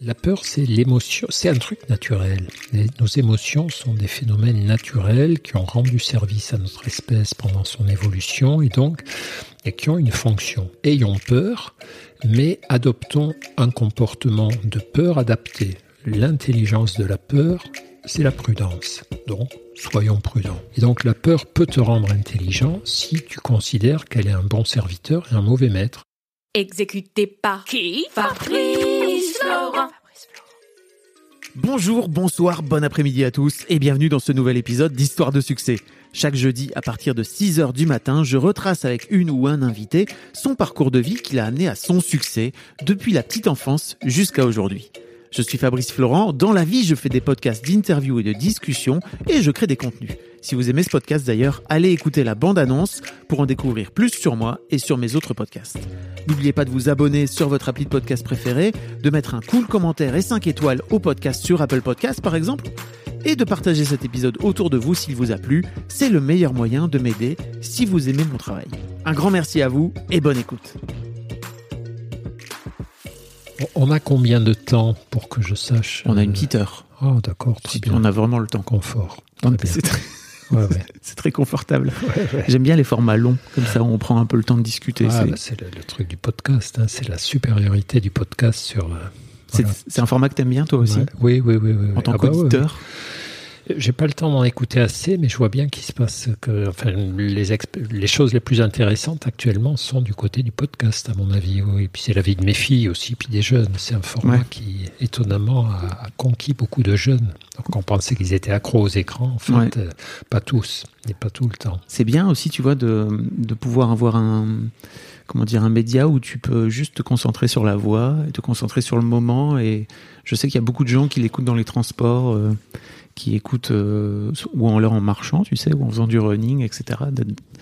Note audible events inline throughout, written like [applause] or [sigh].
La peur, c'est l'émotion, c'est un truc naturel. Les- nos émotions sont des phénomènes naturels qui ont rendu service à notre espèce pendant son évolution et donc et qui ont une fonction. Ayons peur, mais adoptons un comportement de peur adapté. L'intelligence de la peur, c'est la prudence. Donc, soyons prudents. Et donc, la peur peut te rendre intelligent si tu considères qu'elle est un bon serviteur et un mauvais maître. Exécuté par qui? Fabrice Bonjour, bonsoir, bon après-midi à tous et bienvenue dans ce nouvel épisode d'Histoire de succès. Chaque jeudi à partir de 6h du matin, je retrace avec une ou un invité son parcours de vie qui l'a amené à son succès depuis la petite enfance jusqu'à aujourd'hui. Je suis Fabrice Florent, dans la vie je fais des podcasts d'interviews et de discussions et je crée des contenus. Si vous aimez ce podcast d'ailleurs, allez écouter la bande-annonce pour en découvrir plus sur moi et sur mes autres podcasts. N'oubliez pas de vous abonner sur votre appli de podcast préféré, de mettre un cool commentaire et 5 étoiles au podcast sur Apple Podcasts par exemple, et de partager cet épisode autour de vous s'il vous a plu. C'est le meilleur moyen de m'aider si vous aimez mon travail. Un grand merci à vous et bonne écoute. On a combien de temps pour que je sache On a une euh, petite heure. Oh, d'accord, très bien. on a vraiment le temps. confort. C'est très, [laughs] Ouais, ouais. [laughs] c'est très confortable. [laughs] J'aime bien les formats longs, comme ça on prend un peu le temps de discuter. Ah, C'est- bah, le, le truc du podcast, hein, c'est la supériorité du podcast sur. euh, c'est voilà. un format que t'aimes bien toi aussi. Oui, oui, oui, oui. En tant Ah bah, qu'auditeur. J'ai pas le temps d'en écouter assez, mais je vois bien qu'il se passe que, enfin, les, choses les plus intéressantes actuellement sont du côté du podcast, à mon avis. Oui, et puis c'est la vie de mes filles aussi, puis des jeunes. C'est un format Ouais. qui, étonnamment, a, a conquis beaucoup de jeunes. Donc on pensait qu'ils étaient accros aux écrans. En fait, Ouais. euh, pas tous, et pas tout le temps. C'est bien aussi, tu vois, de, de pouvoir avoir un comment dire un média où tu peux juste te concentrer sur la voix et te concentrer sur le moment. Et je sais qu'il y a beaucoup de gens qui l'écoutent dans les transports, euh, qui écoutent euh, ou en leur en marchant, tu sais, ou en faisant du running, etc.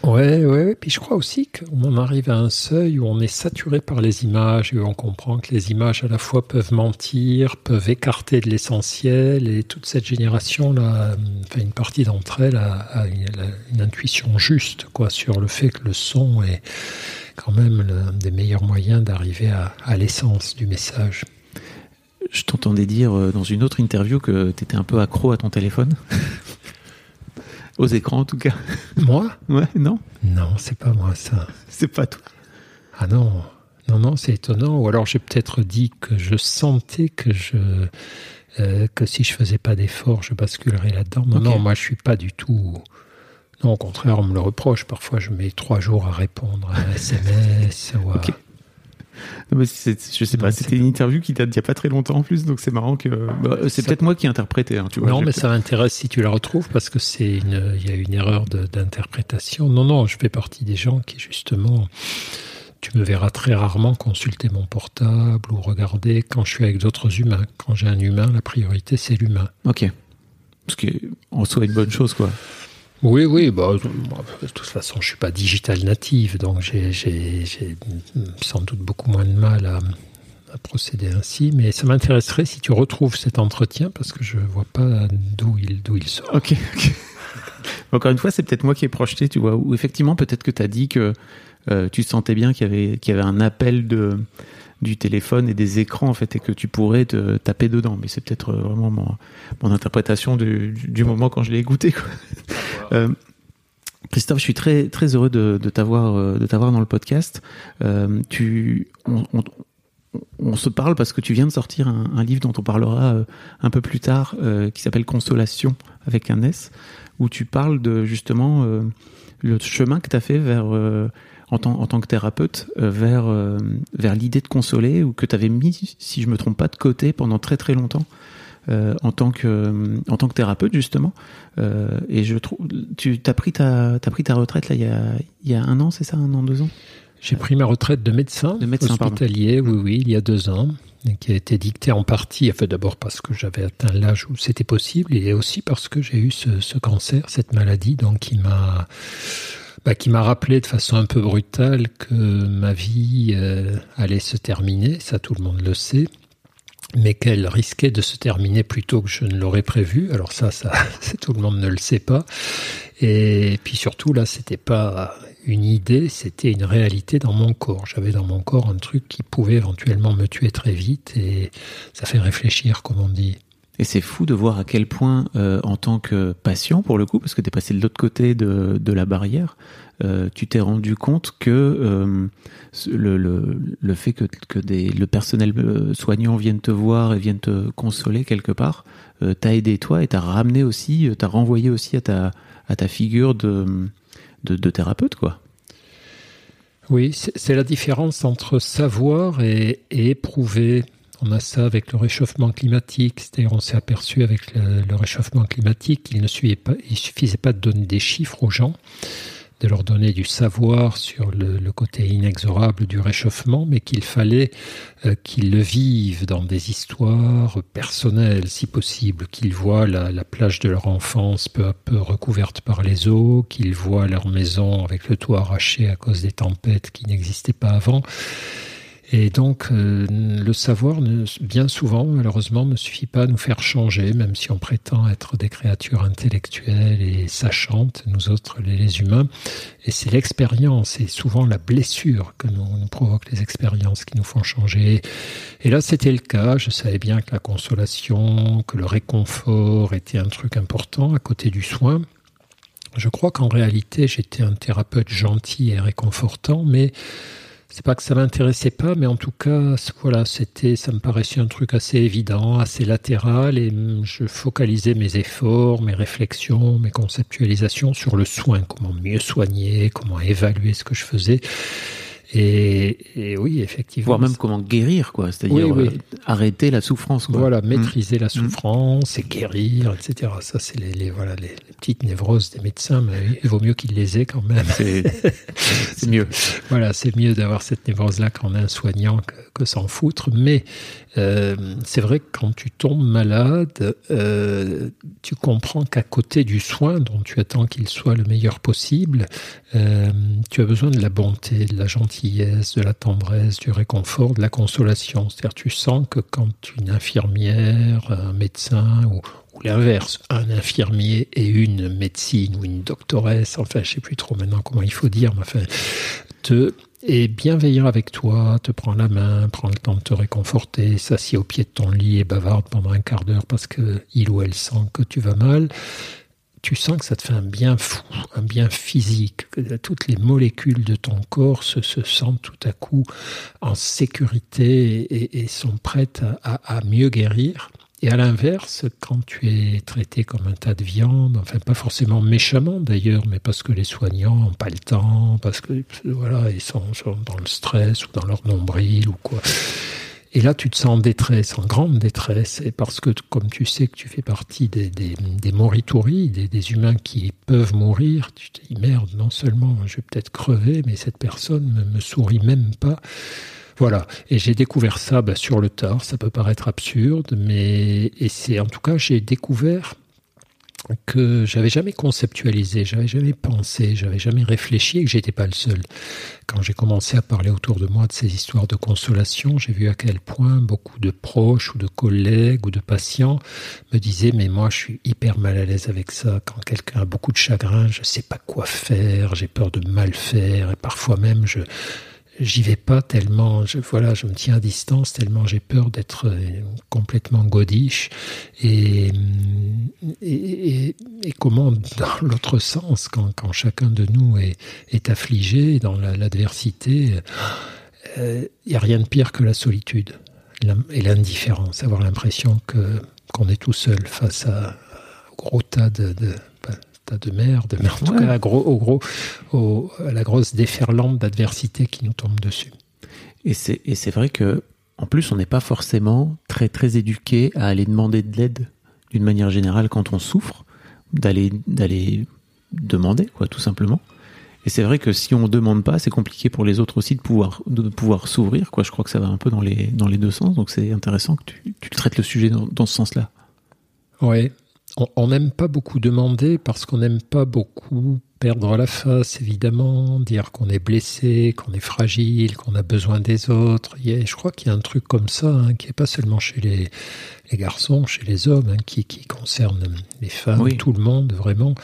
Ouais, ouais, ouais. Puis je crois aussi qu'on arrive à un seuil où on est saturé par les images et où on comprend que les images à la fois peuvent mentir, peuvent écarter de l'essentiel et toute cette génération-là, euh, enfin une partie d'entre elles a, une, intuition juste quoi sur le fait que le son est quand même l'un des meilleurs moyens d'arriver à l'essence du message. Je t'entendais dire euh, dans une autre interview que tu étais un peu accro à ton téléphone. [laughs] Aux écrans en tout cas. Moi? Ouais, non, Non, c'est pas moi ça. c'est pas toi. Ah non, non, non, c'est étonnant. Ou alors j'ai peut-être dit que je sentais que je euh, que si je faisais pas d'effort, je basculerais là-dedans. Non, moi je suis pas du tout. Non, au contraire, on me le reproche. Parfois, je mets trois jours à répondre à un SMS. ou à-. Non, mais c'est- je sais pas, Non, c'était c'est une interview qui date d'il y a pas très longtemps en plus, donc c'est marrant que. bah, c'est Ça- peut-être moi qui ai interprété, hein, tu vois. Non, mais peut-être- ça m'intéresse si tu la retrouves parce que c'est une, il y a une erreur de- d'interprétation. Non, non, je fais partie des gens qui justement, tu me verras très rarement consulter mon portable ou regarder quand je suis avec d'autres humains. Quand j'ai un humain, la priorité c'est l'humain. Ok. Ce qui est en soi une bonne chose, quoi. Oui, oui, bah, moi, de toute façon, je suis pas digital native, donc j'ai- sans doute beaucoup moins de mal à, procéder ainsi. Mais ça m'intéresserait si tu retrouves cet entretien parce que je vois pas d'où il, il sort. Ok. ok. [laughs] Encore une fois, c'est peut-être moi qui ai projeté, tu vois. Ou effectivement, peut-être que tu as dit que euh, tu sentais bien qu'il y qu'il y avait un appel de, du téléphone et des écrans, en fait, et que tu pourrais te taper dedans. Mais c'est peut-être euh, vraiment mon, mon interprétation du, moment quand je l'ai écouté, quoi. Euh, Christophe, je suis très très heureux de, de t'avoir euh, de t'avoir dans le podcast. Euh, tu, on, on- on se parle parce que tu viens de sortir un, un livre dont on parlera un peu plus tard, euh, qui s'appelle Consolation avec un S, où tu parles de justement le chemin que tu as fait vers en tant, en tant que thérapeute euh, vers euh, vers l'idée de consoler ou que tu avais mis, si je me trompe pas, de côté pendant très très longtemps. euh, en tant que en tant que thérapeute justement Euh, et je trouve tu t'as pris ta t'as pris ta retraite là il y a il y a un an c'est ça un an deux ans? J'ai pris ma retraite de médecin, De médecin, pardon. hospitalier, oui, oui, il y a deux ans, qui a été dictée en partie, enfin d'abord parce que j'avais atteint l'âge où c'était possible, et aussi parce que j'ai eu ce, ce cancer, cette maladie, donc qui m'a bah, qui m'a rappelé de façon un peu brutale que ma vie euh, allait se terminer, ça tout le monde le sait, mais qu'elle risquait de se terminer plus tôt que je ne l'aurais prévu. Alors ça, [laughs] ça, tout le monde ne le sait pas. Et puis surtout, là, c'était pas une idée, c'était une réalité dans mon corps. J'avais dans mon corps un truc qui pouvait éventuellement me tuer très vite, et ça fait réfléchir, comme on dit. Et c'est fou de voir à quel point, euh, en tant que patient, pour le coup, parce que tu es passé de l'autre côté de, la barrière, euh, tu t'es rendu compte que euh, le, fait que, le personnel soignant vienne te voir et vienne te consoler quelque part, t'a aidé toi et t'a ramené aussi, t'a renvoyé aussi à ta, figure de, thérapeute, quoi. Oui, c'est la différence entre savoir et éprouver. On a ça avec le réchauffement climatique, c'est-à-dire on s'est aperçu avec le, réchauffement climatique qu'il ne suffisait pas, de donner des chiffres aux gens, de leur donner du savoir sur le, côté inexorable du réchauffement, mais qu'il fallait euh, qu'ils le vivent dans des histoires personnelles, si possible, qu'ils voient la plage de leur enfance peu à peu recouverte par les eaux, qu'ils voient leur maison avec le toit arraché à cause des tempêtes qui n'existaient pas avant. Et donc, euh, le savoir, bien souvent, malheureusement, ne suffit pas à nous faire changer, même si on prétend être des créatures intellectuelles et sachantes, nous autres, les, humains. Et c'est l'expérience et souvent la blessure que nous provoquent les expériences qui nous font changer. Et là, c'était le cas. Je savais bien que la consolation, que le réconfort était un truc important à côté du soin. Je crois qu'en réalité, j'étais un thérapeute gentil et réconfortant, mais c'est pas que ça m'intéressait pas, mais en tout cas, voilà, c'était, ça me paraissait un truc assez évident, assez latéral, et je focalisais mes efforts, mes réflexions, mes conceptualisations sur le soin, comment mieux soigner, comment évaluer ce que je faisais. Et, et oui, effectivement. Voire même comment guérir, quoi. C'est-à-dire Oui, oui. euh, arrêter la souffrance, quoi. Voilà, Mm. maîtriser la souffrance et guérir, etc. Ça, c'est les, les- voilà, les, les petites névroses des médecins, mais il vaut mieux qu'ils les aient quand même. C'est c'est mieux. [laughs] Voilà, c'est mieux d'avoir cette névrose-là quand on a un soignant que, que s'en foutre. Mais euh, c'est vrai que quand tu tombes malade, euh, tu comprends qu'à côté du soin dont tu attends qu'il soit le meilleur possible, euh, tu as besoin de la bonté, de la gentillesse, de la tendresse, du réconfort, de la consolation. C'est-à-dire tu sens que quand une infirmière, un médecin ou, ou l'inverse, un infirmier et une médecine ou une doctoresse, enfin je sais plus trop maintenant comment il faut dire, mais enfin, te est bienveillant avec toi, te prend la main, prend le temps de te réconforter, s'assied au pied de ton lit et bavarde pendant un quart d'heure parce que il ou elle sent que tu vas mal, tu sens que ça te fait un bien fou, un bien physique, que toutes les molécules de ton corps se, se sentent tout à coup en sécurité et, sont prêtes à mieux guérir. Et à l'inverse, quand tu es traité comme un tas de viande, enfin pas forcément méchamment d'ailleurs, mais parce que les soignants n'ont pas le temps, parce que voilà, ils sont, dans le stress ou dans leur nombril ou quoi. Et là, tu te sens en détresse, en grande détresse, et parce que, comme tu sais que tu fais partie des, des, des morituri, des, des humains qui peuvent mourir, tu te dis merde, non seulement je vais peut-être crever, mais cette personne me, me sourit même pas. Voilà, et j'ai découvert ça bah, sur le tard, ça peut paraître absurde, mais et c'est en tout cas j'ai découvert que j'avais jamais conceptualisé, j'avais jamais pensé, j'avais jamais réfléchi et que j'étais pas le seul. Quand j'ai commencé à parler autour de moi de ces histoires de consolation, j'ai vu à quel point beaucoup de proches ou de collègues ou de patients me disaient mais moi je suis hyper mal à l'aise avec ça. Quand quelqu'un a beaucoup de chagrin, je sais pas quoi faire, j'ai peur de mal faire et parfois même je j'y vais pas tellement, je, voilà, je me tiens à distance tellement j'ai peur d'être euh, complètement godiche et, et, comment dans [laughs] l'autre sens, quand, quand chacun de nous est, est affligé dans la- l'adversité, il n'y a rien de pire que la solitude et l'indifférence, avoir l'impression qu'on est tout seul face à, gros tas de, tas de merde, mais en tout Ouais. cas gros, au gros, au- à la grosse déferlante d'adversité qui nous tombe dessus. Et c'est vrai que en plus on n'est pas forcément très très éduqué à aller demander de l'aide d'une manière générale quand on souffre, d'aller d'aller demander quoi tout simplement. Et c'est vrai que si on demande pas, c'est compliqué pour les autres aussi de pouvoir, de pouvoir s'ouvrir. Quoi. Je crois que ça va un peu dans les, dans les deux sens. Donc c'est intéressant que tu, tu traites le sujet dans, dans ce sens-là. Oui. On n'aime pas beaucoup demander parce qu'on n'aime pas beaucoup perdre la face, évidemment, dire qu'on est blessé, qu'on est fragile, qu'on a besoin des autres. je crois qu'il y a un truc comme ça, hein, qui n'est pas seulement chez les, les garçons, chez les hommes, hein, qui, qui concerne les femmes, tout le monde, vraiment.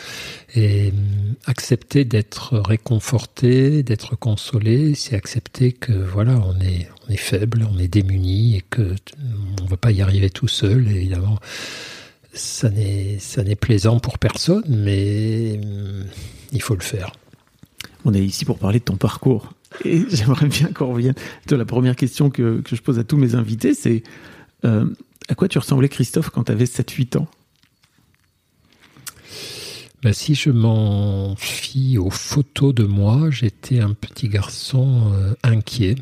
Et hum, accepter d'être réconforté, d'être consolé, c'est accepter que, voilà, on est, on est faible, on est démuni et que on ne va pas y arriver tout seul, évidemment ça n'est ça n'est plaisant pour personne, mais hum, il faut le faire. On est ici pour parler de ton parcours. Et [laughs] j'aimerais bien qu'on revienne. De la première question que, que, je pose à tous mes invités, c'est euh, à quoi tu ressemblais, Christophe, quand tu avais 7-8 ans? Ben, Si je m'en fie aux photos de moi, j'étais un petit garçon euh, inquiet.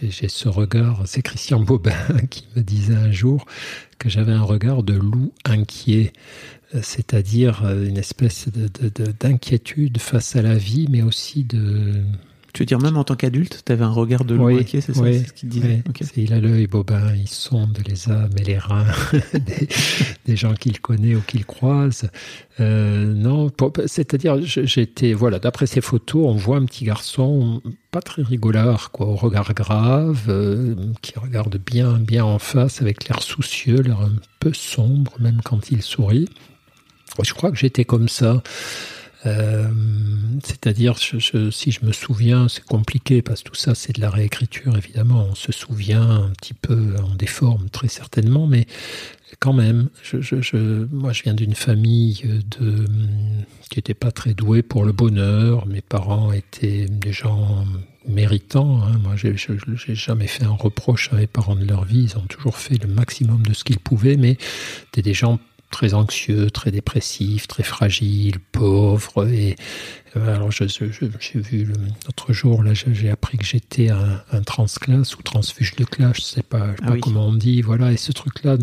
J'ai ce regard, c'est Christian Bobin [laughs] qui me disait un jour que j'avais un regard de loup inquiet, euh, c'est-à-dire euh, une espèce d'inquiétude face à la vie, mais aussi de tu veux dire, même en tant qu'adulte, tu avais un regard de loup c'est ça ce qu'il disait Il a l'œil bobin, il sonde les âmes et les reins [laughs] des, gens qu'il connaît ou qu'il croise. Euh, non, c'est-à-dire, j'étais, voilà, d'après ces photos, on voit un petit garçon pas très rigolard, quoi, au regard grave, euh, qui regarde bien, bien en face, avec l'air soucieux, l'air un peu sombre, même quand il sourit. Je crois que j'étais comme ça. Euh, c'est-à-dire, si je me souviens, c'est compliqué parce que tout ça, c'est de la réécriture, évidemment. On se souvient un petit peu, en déforme très certainement, mais quand même, je, moi, je viens d'une famille de, qui n'était pas très douée pour le bonheur. Mes parents étaient des gens méritants. Hein. Moi, j'ai jamais fait un reproche à mes parents de leur vie. Ils ont toujours fait le maximum de ce qu'ils pouvaient, mais c'était des gens très anxieux, très dépressif, très fragile, pauvre. Et euh, alors, j'ai vu l'autre jour, là, j'ai appris que j'étais un, un transclasse ou transfuge de classe, je sais pas, sais ah pas comment on dit. Voilà, et ce truc-là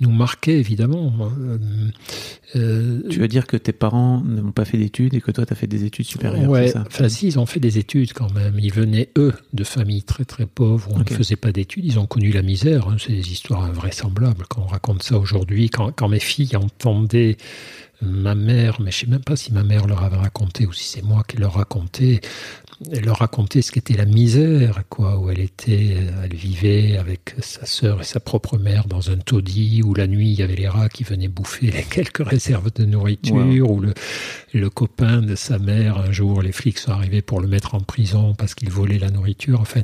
nous marquait évidemment. Euh, euh, tu veux dire que tes parents n'ont pas fait d'études et que toi tu as fait des études supérieures Ouais, enfin si, ils ont fait des études quand même. Ils venaient eux de familles très très pauvres où on ne faisait pas d'études. Ils ont connu la misère. Hein. C'est des histoires invraisemblables quand on raconte ça aujourd'hui. Quand, quand mes filles entendaient ma mère, mais je sais même pas si ma mère leur avait raconté ou si c'est moi qui leur racontais, elle leur racontait ce qu'était la misère, quoi, où elle était, elle vivait avec sa sœur et sa propre mère dans un taudis, où la nuit il y avait les rats qui venaient bouffer les [laughs] quelques réserves de nourriture, où le, le copain de sa mère, un jour, les flics sont arrivés pour le mettre en prison parce qu'il volait la nourriture. Enfin,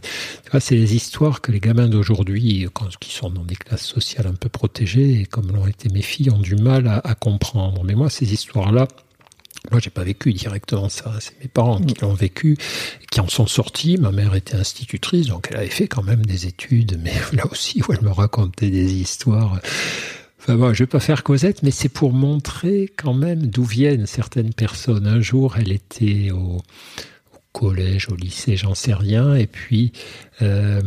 c'est des histoires que les gamins d'aujourd'hui, qui sont dans des classes sociales un peu protégées, et comme l'ont été mes filles, ont du mal à, à comprendre. Mais moi, ces histoires-là, moi, j'ai pas vécu directement ça. C'est mes parents qui l'ont vécu, qui en sont sortis. Ma mère était institutrice, donc elle avait fait quand même des études, mais [laughs] là aussi, où elle me racontait des histoires. Enfin bon, je vais pas faire Cosette, mais c'est pour montrer quand même d'où viennent certaines personnes. Un jour, elle était au, collège, au lycée, j'en sais rien. Et puis, euh,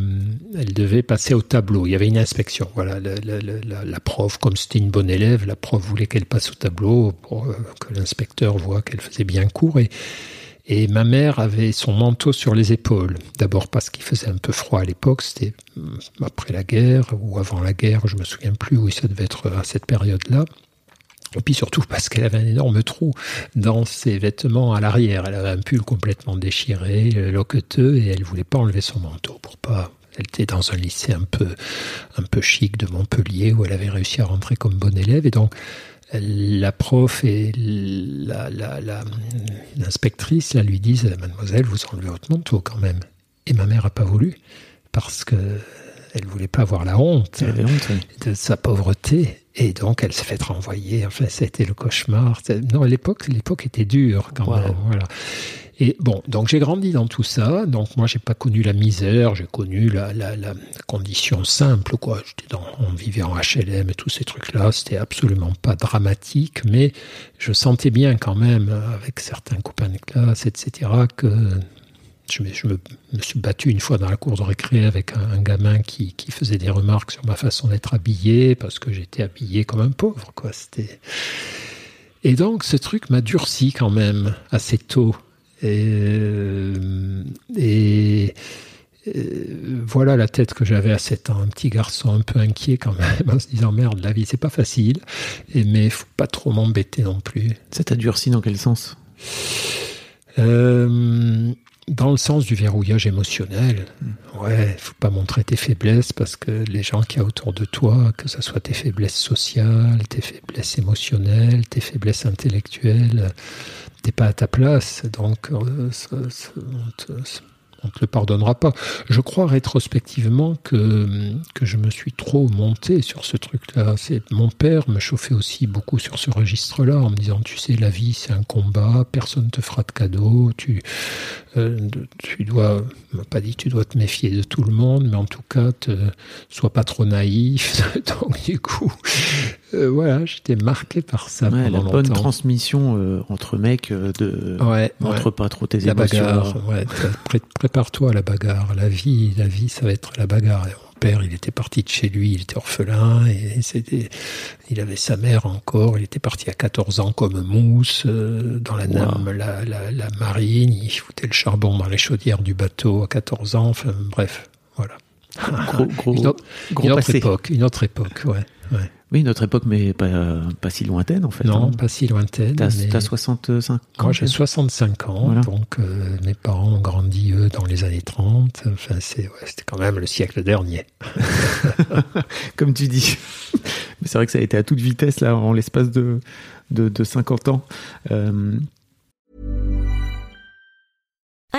elle devait passer au tableau. Il y avait une inspection. Voilà, la, prof, comme c'était une bonne élève, la prof voulait qu'elle passe au tableau pour euh, que l'inspecteur voit qu'elle faisait bien cours. Et, ma mère avait son manteau sur les épaules. D'abord parce qu'il faisait un peu froid à l'époque, c'était hum, après la guerre ou avant la guerre, je me souviens plus où ça devait être à cette période-là. Et puis surtout parce qu'elle avait un énorme trou dans ses vêtements à l'arrière. Elle avait un pull complètement déchiré, loqueteux, et elle voulait pas enlever son manteau pour pas. Elle était dans un lycée un peu, un peu chic de Montpellier où elle avait réussi à rentrer comme bonne élève, et donc la prof et l'inspectrice la, lui disent Mademoiselle, vous enlevez votre manteau quand même. Et ma mère n'a pas voulu parce que elle voulait pas avoir la honte, de sa pauvreté. Et donc, elle s'est fait renvoyer. Enfin, c'était le cauchemar. Non, l'époque, l'époque était dure quand même. Voilà. Et bon, donc j'ai grandi dans tout ça. Donc moi, j'ai pas connu la misère, j'ai connu la, la, la, condition simple, quoi. Dans, on vivait en HLM et tous ces trucs-là. C'était absolument pas dramatique, mais je sentais bien quand même, avec certains copains de classe, etc., que je, me, je me, suis battu une fois dans la cour de récré avec un, gamin qui, qui, faisait des remarques sur ma façon d'être habillé parce que j'étais habillé comme un pauvre, quoi. C'était et donc ce truc m'a durci quand même assez tôt. Et, et, euh, voilà la tête que j'avais à 7 ans, un petit garçon un peu inquiet quand même, [laughs] en se disant merde, la vie c'est pas facile, et, mais faut pas trop m'embêter non plus. Ça t'a durci dans quel sens? Euh, Dans le sens du verrouillage émotionnel. Ouais, faut pas montrer tes faiblesses parce que les gens qui y a autour de toi, que ce soit tes faiblesses sociales, tes faiblesses émotionnelles, tes faiblesses intellectuelles, t'es pas à ta place. Donc, euh, ça, ça, on ne te le pardonnera pas. Je crois rétrospectivement que, que je me suis trop monté sur ce truc-là. C'est Mon père me chauffait aussi beaucoup sur ce registre-là en me disant, tu sais, la vie c'est un combat, personne ne te fera de cadeau, tu, euh, tu dois, on m'a pas dit tu dois te méfier de tout le monde, mais en tout cas, te, sois pas trop naïf. [laughs] Donc du coup, euh, voilà, j'étais marqué par ça Ouais, la bonne longtemps. transmission euh, entre mecs euh, de Ouais, ouais. pas trop tes La émotions. bagarre, ouais, pré- prépare-toi à la bagarre. La vie, la vie, ça va être la bagarre. Et mon père, il était parti de chez lui, il était orphelin et c'était, il avait sa mère encore. Il était parti à 14 ans comme mousse euh, dans la, Nam- la, la, la marine. Il foutait le charbon dans les chaudières du bateau à 14 ans. Enfin, bref, voilà. Gros, gros, une autre, gros une autre passé. époque, une autre époque, ouais. ouais. Oui, notre époque, mais pas, pas si lointaine en fait. Non, hein. pas si lointaine. T'as mais- t'as 65 ans Moi, j'ai peut-être 65 ans, Voilà. donc euh, mes parents ont grandi, eux, dans les années 30. Enfin, c'est, ouais, c'était quand même le siècle dernier. [laughs] [laughs] comme tu dis. Mais c'est vrai que ça a été à toute vitesse là, en l'espace de, de, de 50 ans. Euh,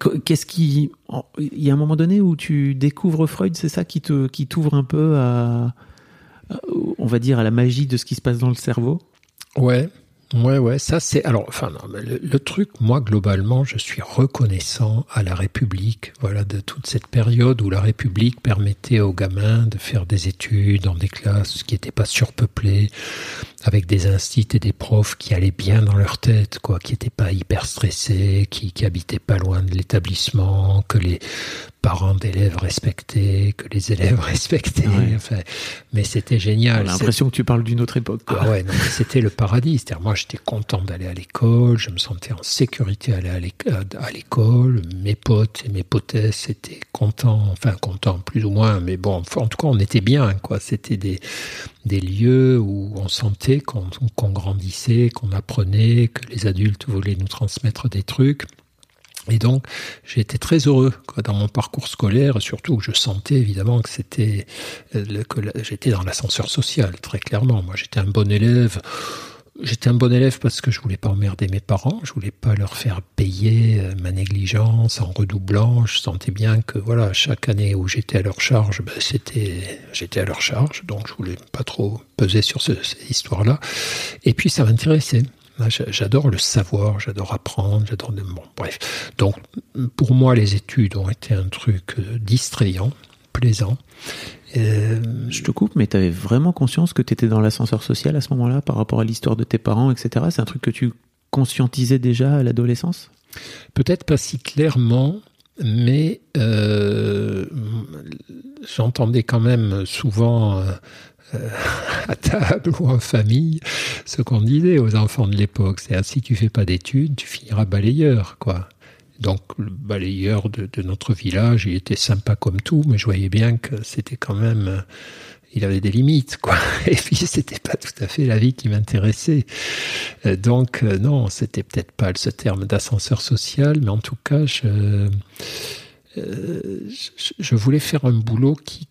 Qu- Qu'est-ce qui. Il y a un moment donné où tu découvres Freud, c'est ça qui te qui t'ouvre un peu à, on va dire, à la magie de ce qui se passe dans le cerveau? Ouais, ouais, ouais. Ça, c'est. Alors, enfin, non, le, le truc, moi, globalement, je suis reconnaissant à la République, voilà, de toute cette période où la République permettait aux gamins de faire des études dans des classes qui n'étaient pas surpeuplées, avec des instituts et des profs qui allaient bien dans leur tête, quoi, qui n'étaient pas hyper stressés, qui, qui habitaient pas loin de l'établissement, que les parents d'élèves respectaient, que les élèves [laughs] respectaient. Ouais. Enfin, mais c'était génial. a l'impression que tu parles d'une autre époque. quoi. Ah ouais, c'était le paradis. C'est-à-dire, moi, j'étais content d'aller à l'école, je me sentais en sécurité à aller à l'éc- à l'école. Mes potes et mes potesses étaient contents, enfin contents plus ou moins, mais bon, en tout cas, on était bien, quoi. C'était des, des lieux où on sentait qu'on grandissait, qu'on apprenait, que les adultes voulaient nous transmettre des trucs. Et donc, j'ai été très heureux dans mon parcours scolaire, surtout que je sentais évidemment que c'était euh, que j'étais dans l'ascenseur social, très clairement. Moi, j'étais un bon élève. J'étais un bon élève parce que je voulais pas emmerder mes parents, je voulais pas leur faire payer euh, ma négligence en redoublant. Je sentais bien que voilà, chaque année où j'étais à leur charge, ben, c'était j'étais à leur charge, donc je voulais pas trop peser sur ce, cette histoire-là. Et puis ça m'intéressait. J'adore le savoir, j'adore apprendre, j'adore. bref. Donc, pour moi, les études ont été un truc euh, distrayant, plaisant. Euh, Je te coupe, mais tu avais vraiment conscience que tu étais dans l'ascenseur social à ce moment-là par rapport à l'histoire de tes parents, etc. C'est un truc que tu conscientisais déjà à l'adolescence? Peut-être pas si clairement, mais euh, j'entendais quand même souvent euh, [laughs] à table ou en famille ce qu'on disait aux enfants de l'époque. C'est si tu fais pas d'études, tu finiras balayeur, quoi. Donc le balayeur de, notre village, il était sympa comme tout, mais je voyais bien que c'était quand même, euh, il avait des limites, quoi. [laughs] Et puis c'était pas tout à fait la vie qui m'intéressait. Euh, Donc euh, non, c'était peut-être pas ce terme d'ascenseur social, mais en tout cas, je, je, voulais faire un boulot qui,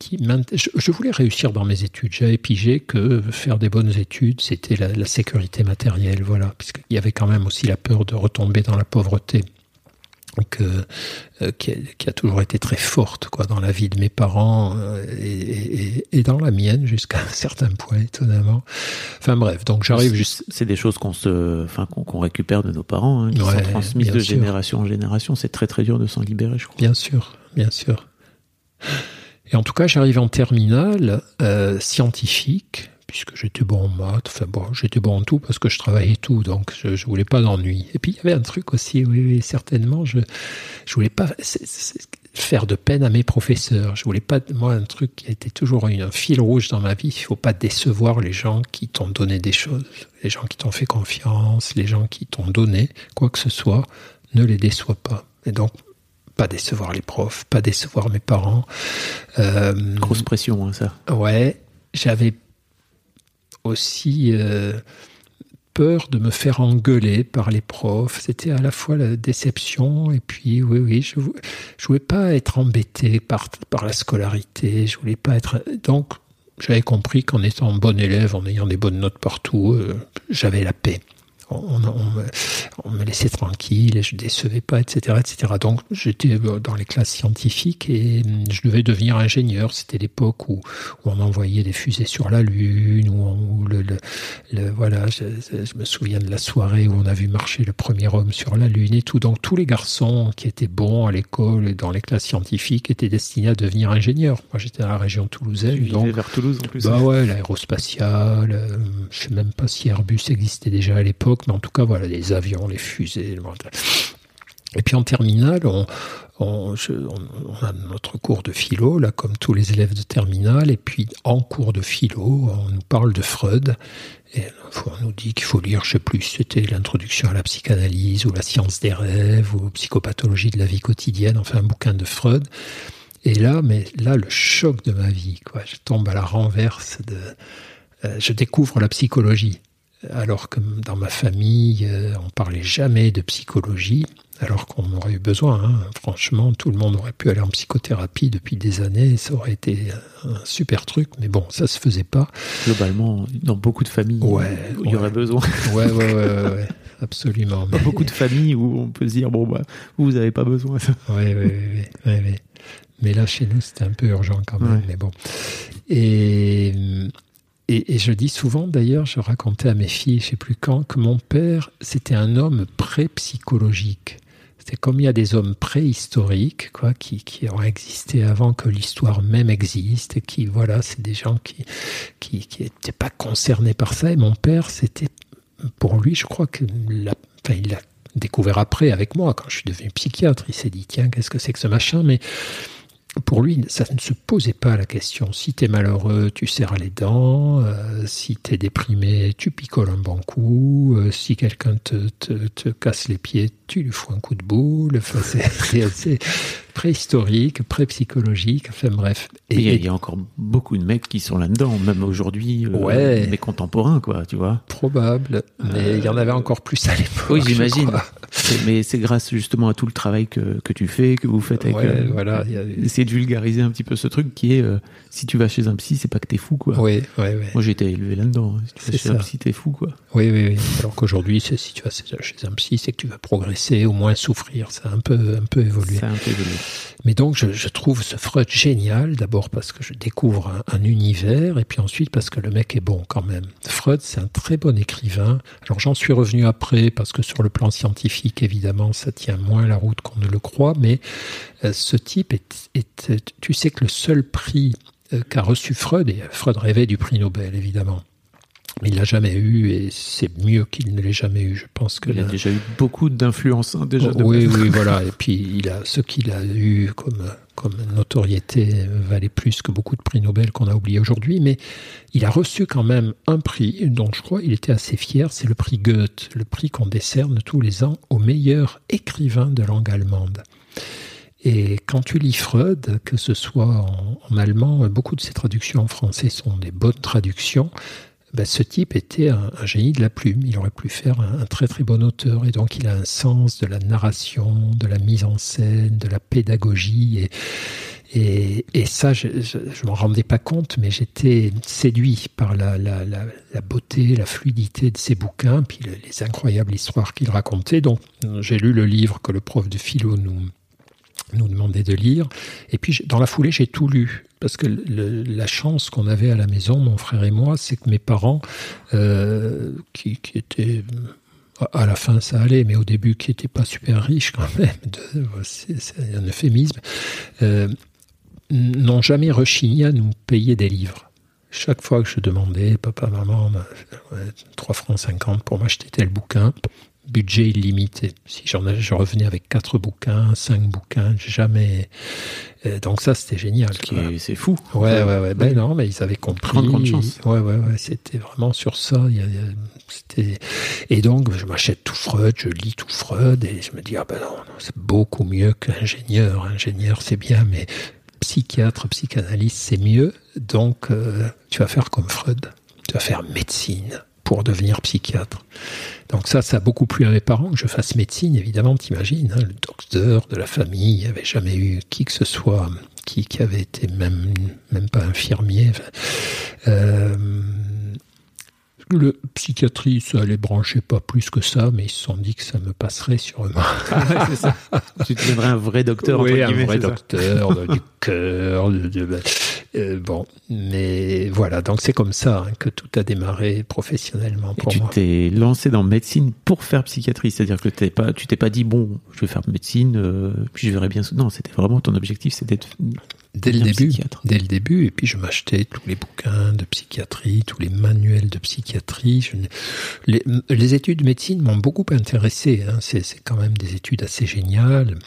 je voulais réussir dans mes études. J'avais pigé que faire des bonnes études, c'était la, la sécurité matérielle, voilà, puisqu'il y avait quand même aussi la peur de retomber dans la pauvreté. Donc, euh, qui, a, qui, a, toujours été très forte quoi dans la vie de mes parents euh, et, et, et, dans la mienne jusqu'à un certain point étonnamment. Enfin bref, donc j'arrive juste. C'est des choses qu'on se, enfin qu'on récupère de nos parents, hein, qui ouais, sont transmises de sûr. génération en génération. C'est très très dur de s'en libérer, je crois. Bien sûr, bien sûr. Et en tout cas, j'arrive en terminale euh, scientifique puisque j'étais bon en maths, enfin bon, j'étais bon en tout parce que je travaillais tout, donc je, je voulais pas d'ennui. Et puis il y avait un truc aussi, oui, oui certainement, je je voulais pas c est, c est, faire de peine à mes professeurs. Je voulais pas, moi, un truc qui a été toujours un fil rouge dans ma vie, il faut pas décevoir les gens qui t'ont donné des choses, les gens qui t'ont fait confiance, les gens qui t'ont donné quoi que ce soit, ne les déçois pas. Et donc pas décevoir les profs, pas décevoir mes parents. Euh, Grosse pression, hein, ça. Ouais, j'avais aussi euh, peur de me faire engueuler par les profs. C'était à la fois la déception et puis oui, oui, je ne voulais pas être embêté par, par la scolarité. Je voulais pas être donc j'avais compris qu'en étant bon élève, en ayant des bonnes notes partout, euh, j'avais la paix on, on, me, on, me, laissait tranquille, et je décevais pas, etc., etc. Donc j'étais dans les classes scientifiques et je devais devenir ingénieur. C'était l'époque où, où, on envoyait des fusées sur la Lune, où, on, où le, le, le, voilà, je, je, me souviens de la soirée où on a vu marcher le premier homme sur la Lune et tout. Donc tous les garçons qui étaient bons à l'école et dans les classes scientifiques étaient destinés à devenir ingénieurs. Moi j'étais dans la région toulousaine. donc, vers Toulouse en plus. Bah ouais, l'aérospatiale. Euh, je sais même pas si Airbus existait déjà à l'époque mais en tout cas, voilà, les avions, les fusées. Et puis en terminale, on, a notre cours de philo, là, comme tous les élèves de terminale, et puis en cours de philo, on nous parle de Freud, et on nous dit qu'il faut lire, je sais plus, c'était l'introduction à la psychanalyse, ou la science des rêves, ou psychopathologie de la vie quotidienne, enfin un bouquin de Freud. Et là, mais là, le choc de ma vie, quoi. Je tombe à la renverse euh, je découvre la psychologie alors que dans ma famille, euh, on parlait jamais de psychologie, alors qu'on aurait eu besoin. Hein. Franchement, tout le monde aurait pu aller en psychothérapie depuis des années, ça aurait été un super truc, mais bon, ça se faisait pas. Globalement, dans beaucoup de familles, ouais, il y ouais. aurait besoin. Ouais, ouais, ouais, absolument. Dans mais... beaucoup de familles où on peut se dire, bon, bah, vous n'avez pas besoin. Ouais, ouais, ouais. Mais là, chez nous, c'était un peu urgent quand même, mais bon. Et et, je dis souvent, d'ailleurs, je racontais à mes filles, je ne sais plus quand, que mon père, c'était un homme pré-psychologique. C'était comme il y a des hommes préhistoriques, quoi, qui, qui ont existé avant que l'histoire même existe, et qui, voilà, c'est des gens qui qui qui n'étaient pas concernés par ça. Et mon père, c'était, pour lui, je crois que, la, enfin, il l'a découvert après avec moi, quand je suis devenu psychiatre. Il s'est dit, tiens, qu'est-ce que c'est que ce machin? Mais pour lui, ça ne se posait pas la question. Si tu es malheureux, tu serres les dents. Euh, si tu es déprimé, tu picoles un bon coup. Euh, si quelqu'un te, te, te, casse les pieds, tu lui fous un coup de boule. Enfin, c'est [laughs] préhistorique, pré-psychologique. Enfin bref. Et il y, y, a encore beaucoup de mecs qui sont là-dedans, même aujourd'hui, euh, ouais, mes contemporains, quoi, tu vois. Probable. Mais il y en avait encore plus à l'époque. Oui, j'imagine. Mais c'est grâce justement à tout le travail que, que tu fais, que vous faites avec. Ouais, euh, voilà. A... Essayer de vulgariser un petit peu ce truc qui est euh, si tu vas chez un psy, c'est pas que t'es fou, quoi. Oui, oui, oui. Moi, j'ai été élevé là-dedans. Si tu vas chez ça. un psy, t'es fou, quoi. Oui, oui, oui. Alors qu'aujourd'hui, si tu vas chez un psy, c'est que tu vas progresser, au moins souffrir. Ça a un peu, un peu évolué. Ça a un peu évolué. Mais donc, je, trouve ce Freud génial, d'abord parce que je découvre un, un, univers, et puis ensuite parce que le mec est bon quand même. Freud, c'est un très bon écrivain. Alors, j'en suis revenu après, parce que sur le plan scientifique, évidemment, ça tient moins la route qu'on ne le croit, mais euh, ce type est, est, tu sais que le seul prix euh, qu'a reçu Freud, et Freud rêvait du prix Nobel, évidemment, il l'a jamais eu et c'est mieux qu'il ne l'ait jamais eu. Je pense que il a déjà eu beaucoup d'influence hein, déjà. Oh, oui, oui, voilà. [laughs] Et puis il a ce qu'il a eu comme comme notoriété valait plus que beaucoup de prix Nobel qu'on a oublié aujourd'hui. Mais il a reçu quand même un prix dont je crois il était assez fier. C'est le prix Goethe, le prix qu'on décerne tous les ans au meilleur écrivain de langue allemande. Et quand tu lis Freud, que ce soit en, en allemand, beaucoup de ses traductions en français sont des bonnes traductions ben, ce type était un, génie de la plume. Il aurait pu faire un, très très bon auteur. Et donc il a un sens de la narration, de la mise en scène, de la pédagogie. Et, ça, je ne m'en rendais pas compte, mais j'étais séduit par la, beauté, la fluidité de ces bouquins, puis les, les incroyables histoires qu'il racontait. Donc, j'ai lu le livre que le prof de philo nous, nous demandait de lire. Et puis, dans la foulée, j'ai tout lu. Parce que la chance qu'on avait à la maison, mon frère et moi, c'est que mes parents, euh, qui, qui étaient à la fin ça allait, mais au début qui n'étaient pas super riches quand [laughs] même, c'est un euphémisme, euh, n'ont jamais rechigné à nous payer des livres. Chaque fois que je demandais, papa, maman, 3 francs 50 pour m'acheter tel bouquin, budget illimité. Si j'en je revenais avec quatre bouquins, cinq bouquins, jamais. Euh, donc ça, c'était génial. C'est fou. Ouais, ouais, ouais. Ben non, mais ils avaient compris. Grande, grande chance. Ouais, ouais, ouais. C'était vraiment sur ça. C'était et donc je m'achète tout Freud, je lis tout Freud et je me dis ah ben non, c'est beaucoup mieux qu'ingénieur. Ingénieur, c'est bien, mais psychiatre, psychanalyste, c'est mieux. Donc euh, tu vas faire comme Freud. Tu vas faire médecine pour devenir psychiatre. Donc ça, ça a beaucoup plu à mes parents que je fasse médecine, évidemment, t'imagines, hein, le docteur de la famille, il n'y avait jamais eu qui que ce soit qui, avait été même, même pas infirmier. Euh, le psychiatrie, ça les branchait pas plus que ça, mais ils se sont dit que ça me passerait sûrement. Ah c'est ça. Tu deviendrais un vrai docteur. Oui, un vrai docteur du cœur. De, de, euh, bon, mais voilà, donc c'est comme ça hein, que tout a démarré professionnellement pour Et tu moi. t'es lancé dans médecine pour faire psychiatrie, c'est-à-dire que t'es pas, tu t'es pas dit bon, je vais faire médecine, euh, puis je verrai bien. Non, c'était vraiment ton objectif, c'était de dès le début, dès le début, et puis je m'achetais tous les bouquins de psychiatrie, tous les manuels de psychiatrie. Je, les, les, études de médecine m'ont beaucoup intéressé. Hein. C'est quand même des études assez géniales.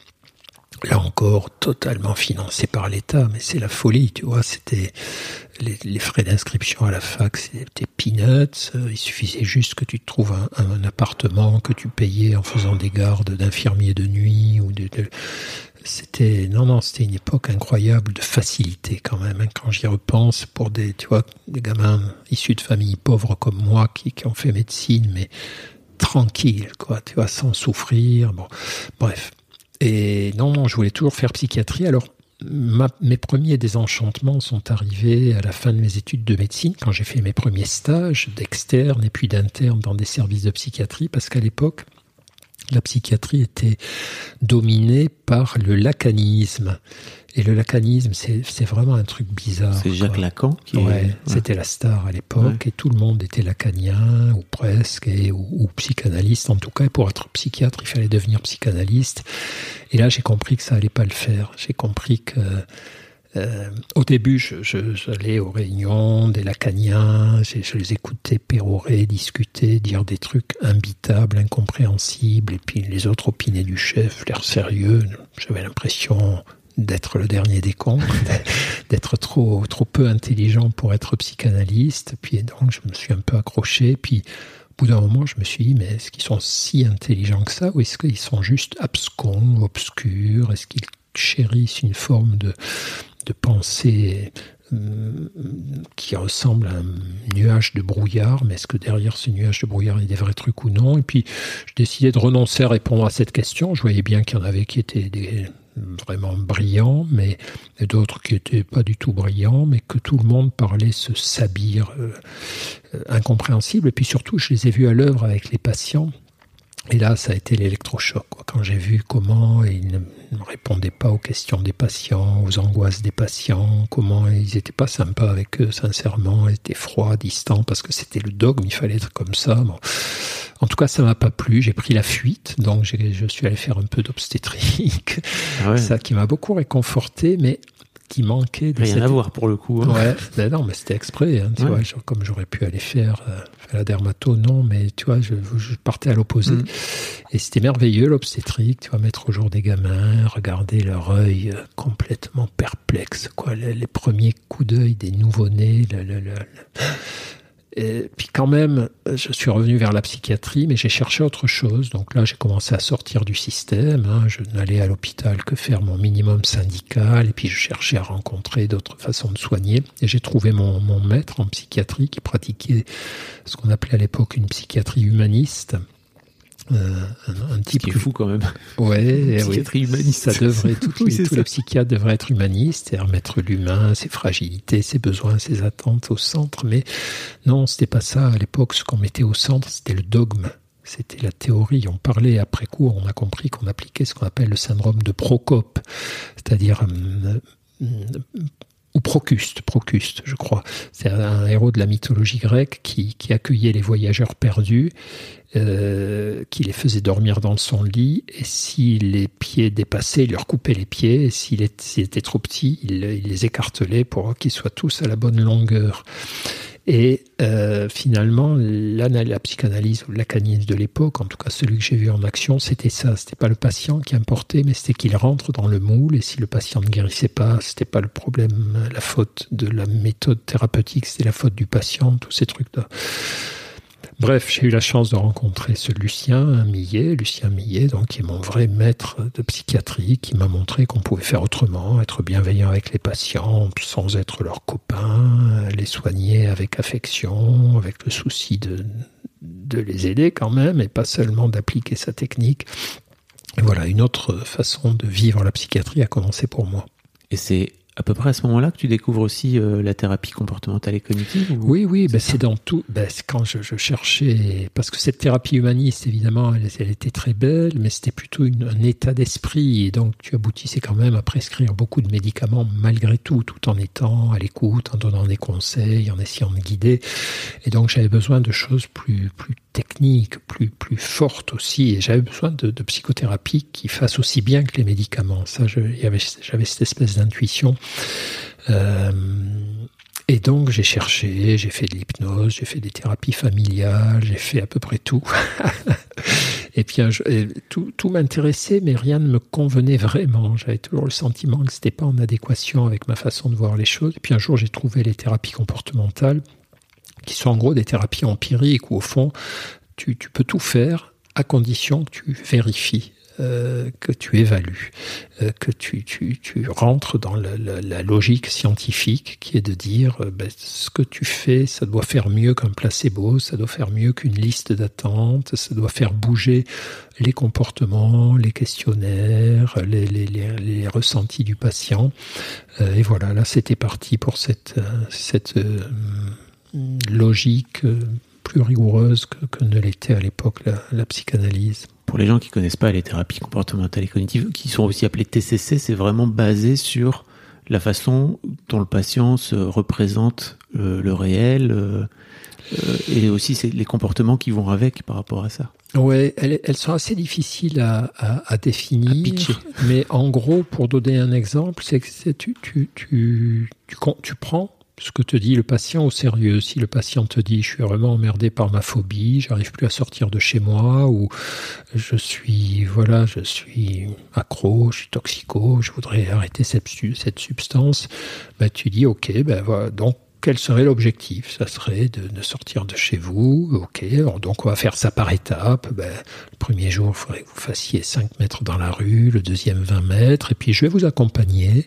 Là encore, totalement financé par l'État, mais c'est la folie, tu vois. C'était les, les, frais d'inscription à la fac, c'était peanuts. Il suffisait juste que tu trouves un, un, appartement que tu payais en faisant des gardes d'infirmiers de nuit ou de, de c'était non non c'était une époque incroyable de facilité quand même hein, quand j'y repense pour des tu vois des gamins issus de familles pauvres comme moi qui, ont fait médecine mais tranquille quoi tu vois sans souffrir bon bref. Et non non je voulais toujours faire psychiatrie. Alors mes premiers désenchantements sont arrivés à la fin de mes études de médecine, quand j'ai fait mes premiers stages d'externe et puis d'interne dans des services de psychiatrie, parce qu'à l'époque, la psychiatrie était dominée par le lacanisme. Et le lacanisme, c'est vraiment un truc bizarre. C'est Jacques Lacan qui ouais, est... C'était la star à l'époque ouais. et tout le monde était lacanien ou presque et, ou, ou, psychanalyste. En tout cas, pour être psychiatre, il fallait devenir psychanalyste. Et là, j'ai compris que ça allait pas le faire. J'ai compris que euh, au début, j'allais je, aux réunions des lacaniens, je, je, les écoutais pérorer, discuter, dire des trucs imbitables, incompréhensibles, et puis les autres opinaient du chef, l'air sérieux. J'avais l'impression d'être le dernier des cons, [laughs] d'être trop, trop peu intelligent pour être psychanalyste. Puis donc, je me suis un peu accroché. Puis, au bout d'un moment, je me suis dit, mais est-ce qu'ils sont si intelligents que ça ou est-ce qu'ils sont juste abscons, obscurs Est-ce qu'ils chérissent une forme de, de pensée euh, qui ressemble à un nuage de brouillard, mais est-ce que derrière ce nuage de brouillard il y a des vrais trucs ou non? Et puis je décidais de renoncer à répondre à cette question. Je voyais bien qu'il y en avait qui étaient vraiment brillants, mais d'autres qui étaient pas du tout brillants, mais que tout le monde parlait ce sabir euh, incompréhensible. Et puis surtout, je les ai vus à l'œuvre avec les patients. Et là, ça a été l'électrochoc. Quand j'ai vu comment ils ne répondaient pas aux questions des patients, aux angoisses des patients, comment ils n'étaient pas sympas avec eux, sincèrement, ils étaient froids, distants, parce que c'était le dogme, il fallait être comme ça. Bon. En tout cas, ça m'a pas plu. J'ai pris la fuite, donc je suis allé faire un peu d'obstétrique. Ah ouais. Ça qui m'a beaucoup réconforté, mais qui manquait de rien cette... à voir pour le coup hein. ouais ben non mais c'était exprès hein, tu ouais. vois genre, comme j'aurais pu aller faire euh, la dermato non mais tu vois je, je partais à l'opposé mm. et c'était merveilleux l'obstétrique tu vois mettre au jour des gamins regarder leur œil euh, complètement perplexe quoi les, les premiers coups d'œil des nouveau-nés le, le, le, et puis quand même, je suis revenu vers la psychiatrie, mais j'ai cherché autre chose. Donc là, j'ai commencé à sortir du système. Hein. Je n'allais à l'hôpital que faire mon minimum syndical, et puis je cherchais à rencontrer d'autres façons de soigner. Et j'ai trouvé mon, mon maître en psychiatrie qui pratiquait ce qu'on appelait à l'époque une psychiatrie humaniste euh, un, un type qui est fou quand même. Ouais, Psychiatrie [laughs] oui. humaniste. Ça devrait, [laughs] Oui, tous ça. les psychiatres devraient être humanistes et remettre l'humain, ses fragilités, ses besoins, ses attentes au centre. Mais non, c'était pas ça. À l'époque, ce qu'on mettait au centre, c'était le dogme. C'était la théorie. On parlait après coup, on a compris qu'on appliquait ce qu'on appelle le syndrome de Procope, c'est-à-dire hum, hum, ou Procuste, Procuste, je crois. C'est un héros de la mythologie grecque qui, qui accueillait les voyageurs perdus, euh, qui les faisait dormir dans son lit, et si les pieds dépassaient, il leur coupait les pieds, et s'ils étaient trop petits, il, les écartelait pour qu'ils soient tous à la bonne longueur. Et euh, finalement, la psychanalyse ou le lacanisme de l'époque, en tout cas celui que j'ai vu en action, c'était ça. C'était pas le patient qui importait, mais c'était qu'il rentre dans le moule. Et si le patient ne guérissait pas, c'était pas le problème, la faute de la méthode thérapeutique, c'était la faute du patient, tous ces trucs-là. Bref, j'ai eu la chance de rencontrer ce Lucien Millet, Lucien Millet, donc qui est mon vrai maître de psychiatrie, qui m'a montré qu'on pouvait faire autrement, être bienveillant avec les patients sans être leurs copains, les soigner avec affection, avec le souci de, les aider quand même, et pas seulement d'appliquer sa technique. Et voilà, une autre façon de vivre la psychiatrie a commencé pour moi. Et c'est à peu près à ce moment-là que tu découvres aussi euh, la thérapie comportementale et cognitive ou- Oui, oui, ben c'est dans tout. Ben c'est quand je, je cherchais, parce que cette thérapie humaniste, évidemment, elle, elle était très belle, mais c'était plutôt une- un état d'esprit, et donc tu aboutissais quand même à prescrire beaucoup de médicaments malgré tout, tout en étant à l'écoute, en donnant des conseils, en essayant de guider. Et donc j'avais besoin de choses plus, plus techniques, plus, plus fortes aussi, et j'avais besoin de, psychothérapie qui fasse aussi bien que les médicaments. Ça, j'avais cette espèce d'intuition. Euh, et donc j'ai cherché, j'ai fait de l'hypnose, j'ai fait des thérapies familiales, j'ai fait à peu près tout. [laughs] et puis tout, tout m'intéressait, mais rien ne me convenait vraiment. J'avais toujours le sentiment que c'était pas en adéquation avec ma façon de voir les choses. Et puis un jour j'ai trouvé les thérapies comportementales, qui sont en gros des thérapies empiriques où au fond tu, peux tout faire à condition que tu vérifies. euh, que tu évalues, euh, que tu, rentres dans la, logique scientifique qui est de dire euh, ben, ce que tu fais, ça doit faire mieux qu'un placebo, ça doit faire mieux qu'une liste d'attente, ça doit faire bouger les comportements, les questionnaires, les, ressentis du patient. Et voilà, là c'était parti pour cette, logique euh, plus rigoureuse que, que ne l'était à l'époque la, la psychanalyse. Pour les gens qui connaissent pas les thérapies comportementales et cognitives, qui sont aussi appelées TCC, c'est vraiment basé sur la façon dont le patient se représente euh, le réel euh, euh, et aussi c'est les comportements qui vont avec par rapport à ça. Ouais, elles, elles sont assez difficiles à, à, à définir. À mais en gros, pour donner un exemple, c'est que tu, tu, tu, tu prends ce que te dit le patient au sérieux. Si le patient te dit je suis vraiment emmerdé par ma phobie, j'arrive plus à sortir de chez moi, ou je suis voilà, je suis accro, je suis toxico, je voudrais arrêter cette, su- cette substance, ben, tu dis ok, ben voilà, donc quel serait l'objectif? Ça serait de, de sortir de chez vous, ok, alors donc on va faire ça par étapes. Ben, le premier jour, il faudrait que vous fassiez 5 mètres dans la rue, le deuxième 20 mètres, et puis je vais vous accompagner,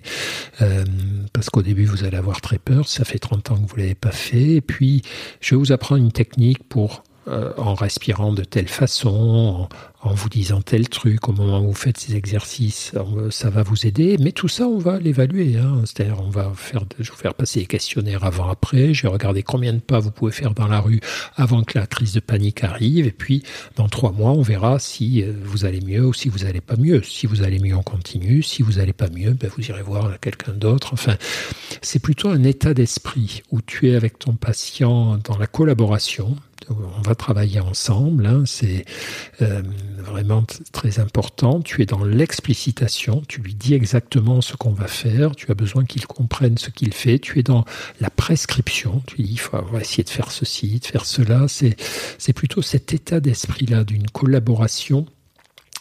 euh, parce qu'au début vous allez avoir très peur, ça fait 30 ans que vous l'avez pas fait, et puis je vais vous apprendre une technique pour euh, en respirant de telle façon, en, vous disant tel truc, au moment où vous faites ces exercices, on- ça va vous aider. Mais tout ça, on va l'évaluer. Hein. C'est-à-dire, on va faire, je vais vous faire passer les questionnaires avant-après. Je vais regarder combien de pas vous pouvez faire dans la rue avant que la crise de panique arrive. Et puis, dans trois mois, on verra si euh, vous allez mieux ou si vous allez pas mieux. Si vous allez mieux, on continue. Si vous allez pas mieux, ben, vous irez voir quelqu'un d'autre. Enfin, c'est plutôt un état d'esprit où tu es avec ton patient dans la collaboration. On va travailler ensemble, hein, c'est euh, vraiment très important. Tu es dans l'explicitation, tu lui dis exactement ce qu'on va faire, tu as besoin qu'il comprenne ce qu'il fait. Tu es dans la prescription, tu dis il faut essayer de faire ceci, de faire cela. C'est plutôt cet état d'esprit-là d'une collaboration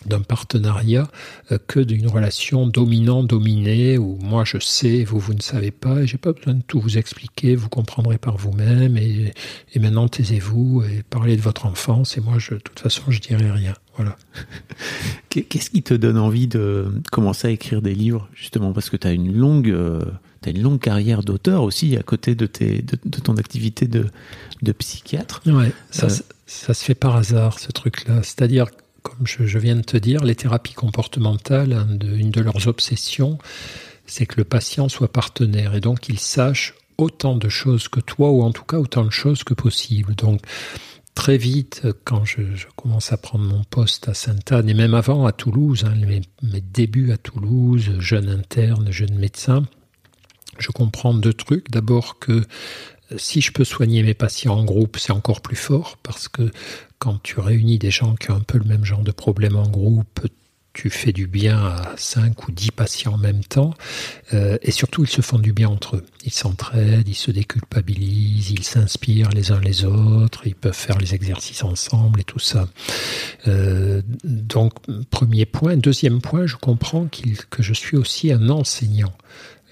d'un partenariat euh, que d'une relation dominant-dominé où moi je sais, vous vous ne savez pas, et j'ai pas besoin de tout vous expliquer, vous comprendrez par vous-même, et, et maintenant taisez-vous et parlez de votre enfance, et moi je, de toute façon je dirai rien. Voilà. [laughs] Qu'est- Qu'est-ce qui te donne envie de commencer à écrire des livres justement? Parce que tu as une longue euh, t'as une longue carrière d'auteur aussi à côté de tes de, de ton activité de de psychiatre. Ouais, ça, Euh. ça, ça se fait par hasard ce truc-là. C'est-à-dire, comme je, viens de te dire, les thérapies comportementales, de- une de leurs obsessions, c'est que le patient soit partenaire et donc qu'il sache autant de choses que toi, ou en tout cas autant de choses que possible. Donc, très vite, quand je, commence à prendre mon poste à Sainte-Anne, et même avant à Toulouse, hein, mes, débuts à Toulouse, jeune interne, jeune médecin, je comprends deux trucs. D'abord que si je peux soigner mes patients en groupe, c'est encore plus fort parce que quand tu réunis des gens qui ont un peu le même genre de problème en groupe, tu fais du bien à 5 ou 10 patients en même temps. Euh, et surtout, ils se font du bien entre eux. Ils s'entraident, ils se déculpabilisent, ils s'inspirent les uns les autres, ils peuvent faire les exercices ensemble et tout ça. Euh, donc, premier point. Deuxième point, je comprends que je suis aussi un enseignant.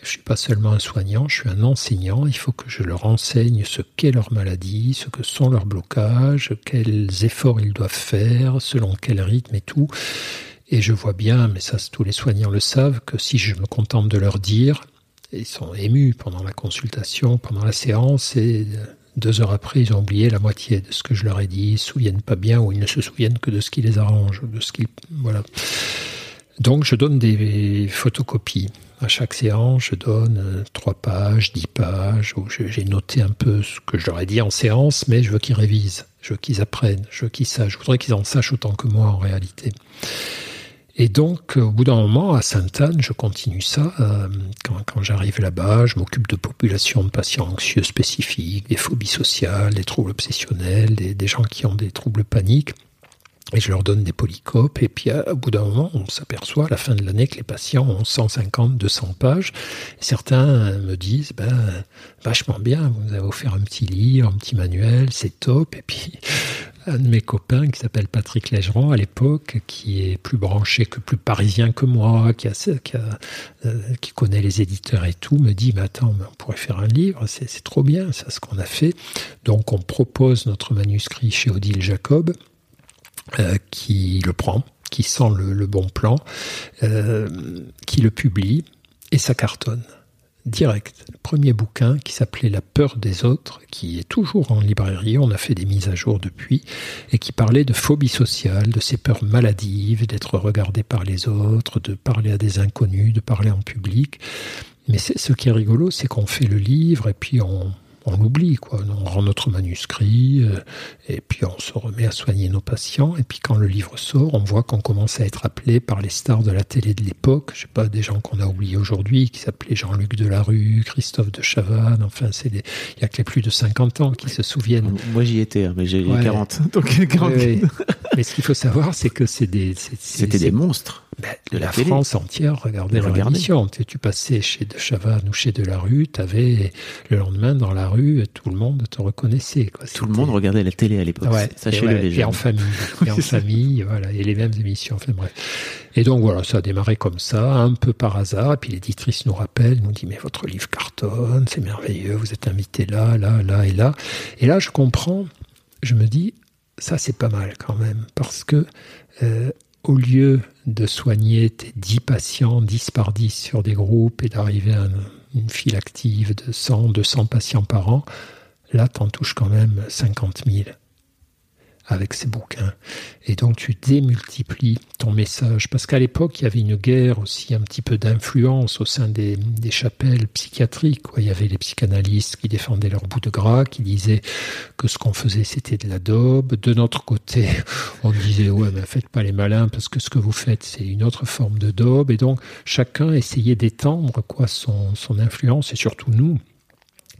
Je suis pas seulement un soignant, je suis un enseignant. Il faut que je leur enseigne ce qu'est leur maladie, ce que sont leurs blocages, quels efforts ils doivent faire, selon quel rythme et tout. Et je vois bien, mais ça tous les soignants le savent, que si je me contente de leur dire, ils sont émus pendant la consultation, pendant la séance, et deux heures après, ils ont oublié la moitié de ce que je leur ai dit, ils se souviennent pas bien, ou ils ne se souviennent que de ce qui les arrange, de ce qui, voilà. Donc je donne des photocopies. À chaque séance, je donne euh, trois pages, dix pages, où j'ai noté un peu ce que ai dit en séance, mais je veux qu'ils révisent, je veux qu'ils apprennent, je veux qu'ils sachent. Je voudrais qu'ils en sachent autant que moi en réalité. Et donc, au bout d'un moment, à Sainte-Anne, je continue ça. euh, quand j'arrive là-bas, je m'occupe de populations de patients anxieux spécifiques, des phobies sociales, des troubles obsessionnels, des gens qui ont des troubles paniques. Et je leur donne des polycopes. Et puis, à- au bout d'un moment, on s'aperçoit à la fin de l'année que les patients ont 150, 200 pages. Certains me disent, ben, vachement bien, vous avez offert un petit livre, un petit manuel, c'est top. Et puis, [laughs] un de mes copains qui s'appelle Patrick Légeron à l'époque, qui est plus branché que plus parisien que moi, qui, euh, connaît les éditeurs et tout, me dit, mais attends, on pourrait faire un livre, c'est trop bien, ça, ce qu'on a fait. Donc, on propose notre manuscrit chez Odile Jacob euh, qui le prend, qui sent le, bon plan, euh, qui le publie, et ça cartonne. Direct. Premier bouquin qui s'appelait La peur des autres, qui est toujours en librairie, on a fait des mises à jour depuis, et qui parlait de phobie sociale, de ces peurs maladives, d'être regardé par les autres, de parler à des inconnus, de parler en public. Mais ce qui est rigolo, c'est qu'on fait le livre et puis on, on l'oublie, quoi. On rend notre manuscrit euh, et puis on se remet à soigner nos patients. Et puis quand le livre sort, on voit qu'on commence à être appelé par les stars de la télé de l'époque. Je sais pas, des gens qu'on a oubliés aujourd'hui, qui s'appelaient Jean-Luc Delarue, Christophe de Chavannes. Enfin, c'est des- il y a que les plus de 50 ans qui se souviennent. Moi, j'y étais, hein, mais j'ai Ouais. 40. Donc, 40. Ouais, ouais. Mais ce qu'il faut savoir, c'est que c'est des, C'était des monstres. Ben, de la la télé. France entière regardait leur Regardait. émission. Tu, tu passais chez De Chavannes ou chez Delarue, tu avais le lendemain dans la rue, tout le monde te reconnaissait. Quoi. Tout le monde regardait la télé à l'époque. Ouais, Sachez-le, ouais, les et en famille, [laughs] et en famille, voilà, et les mêmes émissions. Enfin bref. Et donc voilà, ça a démarré comme ça, un peu par hasard. Et puis l'éditrice nous rappelle, nous dit mais votre livre cartonne, c'est merveilleux, vous êtes invité là, là, là et là. Et là, je comprends, je me dis ça c'est pas mal quand même, parce que euh, au lieu de soigner tes 10 patients, 10 par 10 sur des groupes et d'arriver à une, file active de 100, 200 patients par an, là, t'en touches quand même 50 000 avec ces bouquins. Et donc tu démultiplies ton message. Parce qu'à l'époque, il y avait une guerre aussi, un petit peu d'influence au sein des, chapelles psychiatriques. Il y avait les psychanalystes qui défendaient leur bout de gras, qui disaient que ce qu'on faisait, c'était de la daube. De notre côté, [laughs] on disait, ouais, mais faites pas les malins, parce que ce que vous faites, c'est une autre forme de daube. Et donc, chacun essayait d'étendre quoi son, son influence, et surtout nous,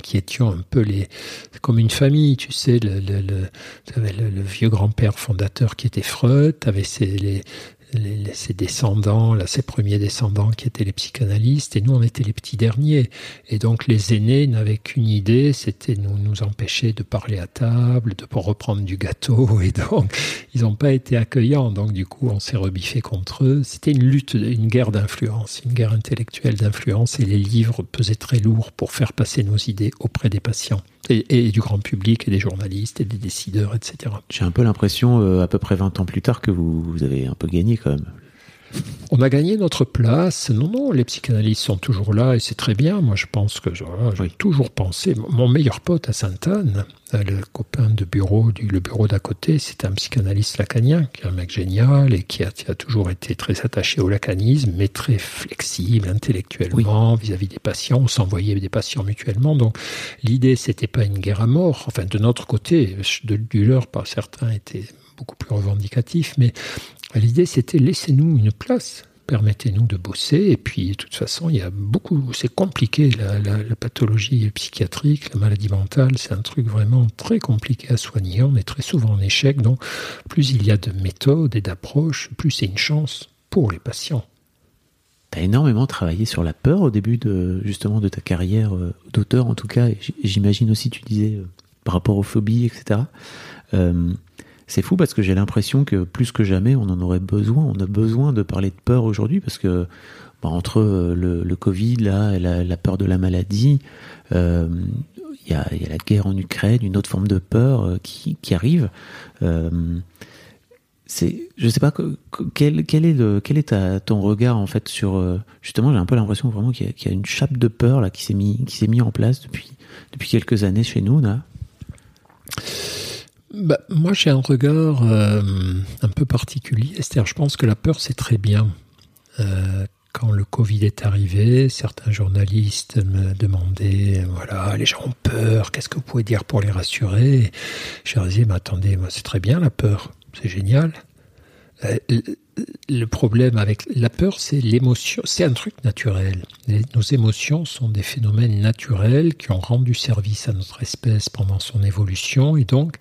qui étions un peu les comme une famille, tu sais, le, le, le, vieux grand-père fondateur qui était Freud, tu avais ses, les, ses descendants, là, ses premiers descendants qui étaient les psychanalystes, et nous on était les petits derniers. Et donc les aînés n'avaient qu'une idée, c'était nous nous empêcher de parler à table, de reprendre du gâteau, [laughs] et donc ils n'ont pas été accueillants. Donc du coup on s'est rebiffé contre eux. C'était une lutte, une guerre d'influence, une guerre intellectuelle d'influence, et les livres pesaient très lourd pour faire passer nos idées auprès des patients. Et, du grand public, et des journalistes, et des décideurs, etc. J'ai un peu l'impression, euh, à peu près 20 ans plus tard, que vous, vous avez un peu gagné quand même. On a gagné notre place. Non, non, les psychanalystes sont toujours là et c'est très bien. Moi, je pense que j'ai toujours pensé. Mon meilleur pote à Sainte-Anne, euh, le copain de bureau, du, le bureau d'à côté, c'est un psychanalyste lacanien, qui est un mec génial et qui a, a toujours été très attaché au lacanisme, mais très flexible intellectuellement vis-à-vis des patients. On s'envoyait des patients mutuellement. Donc, l'idée, c'était pas une guerre à mort. Enfin, de notre côté, de, du leur, pas certains étaient beaucoup plus revendicatifs, mais L'idée, c'était laissez-nous une place, permettez-nous de bosser. Et puis, de toute façon, il y a beaucoup, c'est compliqué, la, pathologie psychiatrique, la maladie mentale, c'est un truc vraiment très compliqué à soigner. On est très souvent en échec. Donc, plus il y a de méthodes et d'approches, plus c'est une chance pour les patients. Tu as énormément travaillé sur la peur au début de justement de ta carrière euh, d'auteur en tout cas. J'imagine aussi tu disais euh, par rapport aux phobies, etc. C'est fou parce que j'ai l'impression que plus que jamais, on en aurait besoin. On a besoin de parler de peur aujourd'hui parce que bah, entre euh, le, Covid, là, la, la, peur de la maladie, euh, il y, a, la guerre en Ukraine, une autre forme de peur euh, qui, arrive. Euh, c'est, je sais pas quel, est ton regard en fait sur justement j'ai un peu l'impression vraiment qu'il y, y, a une chape de peur là qui s'est mis qui s'est en place depuis quelques années chez nous. Bah, moi, j'ai un regard euh, un peu particulier. C'est-à-dire, je pense que la peur, c'est très bien. Euh, quand le Covid est arrivé, certains journalistes me demandaient, voilà, les gens ont peur, qu'est-ce que vous pouvez dire pour les rassurer? Je leur mais attendez, moi, c'est très bien la peur, c'est génial. Euh, le problème avec la peur, c'est l'émotion. C'est un truc naturel. nos émotions sont des phénomènes naturels qui ont rendu service à notre espèce pendant son évolution et donc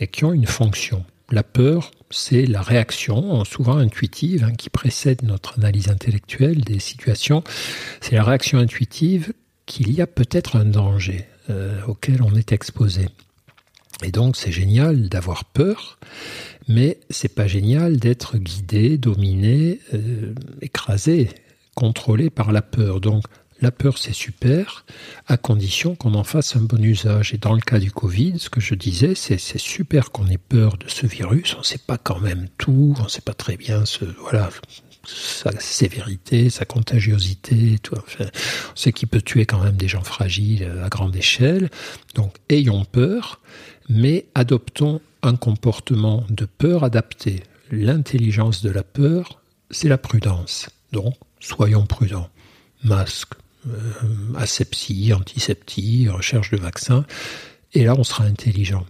et qui ont une fonction. La peur, c'est la réaction, souvent intuitive, hein, qui précède notre analyse intellectuelle des situations. C'est la réaction intuitive qu'il y a peut-être un danger euh, auquel on est exposé. Et donc c'est génial d'avoir peur, mais c'est pas génial d'être guidé, dominé, euh, écrasé, contrôlé par la peur. Donc la peur c'est super, à condition qu'on en fasse un bon usage. Et dans le cas du Covid, ce que je disais, c'est super qu'on ait peur de ce virus. On ne sait pas quand même tout, on ne sait pas très bien ce sa sévérité, sa contagiosité, tout. Enfin, on sait qu'il peut tuer quand même des gens fragiles à grande échelle. Donc ayons peur, mais adoptons un comportement de peur adapté. L'intelligence de la peur, c'est la prudence. Donc, soyons prudents. Masque, euh, asepsie, antiseptie, recherche de vaccins. Et là, on sera intelligent.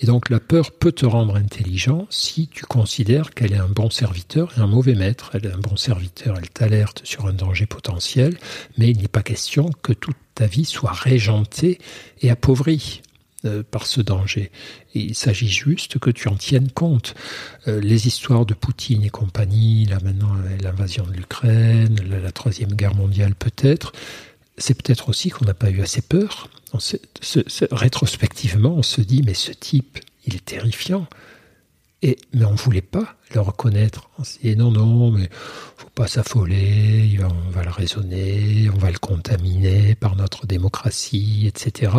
Et donc, la peur peut te rendre intelligent si tu considères qu'elle est un bon serviteur et un mauvais maître. Elle est un bon serviteur, elle t'alerte sur un danger potentiel, mais il n'est pas question que toute ta vie soit régentée et appauvrie. Euh, par ce danger. il s'agit juste que tu en tiennes compte. Euh, les histoires de Poutine et compagnie, là maintenant l'invasion de l'Ukraine, la, troisième guerre mondiale peut-être, c'est peut-être aussi qu'on n'a pas eu assez peur. rétrospectivement, on se dit, mais ce type, il est terrifiant. Et, mais on ne voulait pas le reconnaître. On s'est dit non, non, mais faut pas s'affoler, on va le raisonner, on va le contaminer par notre démocratie, etc.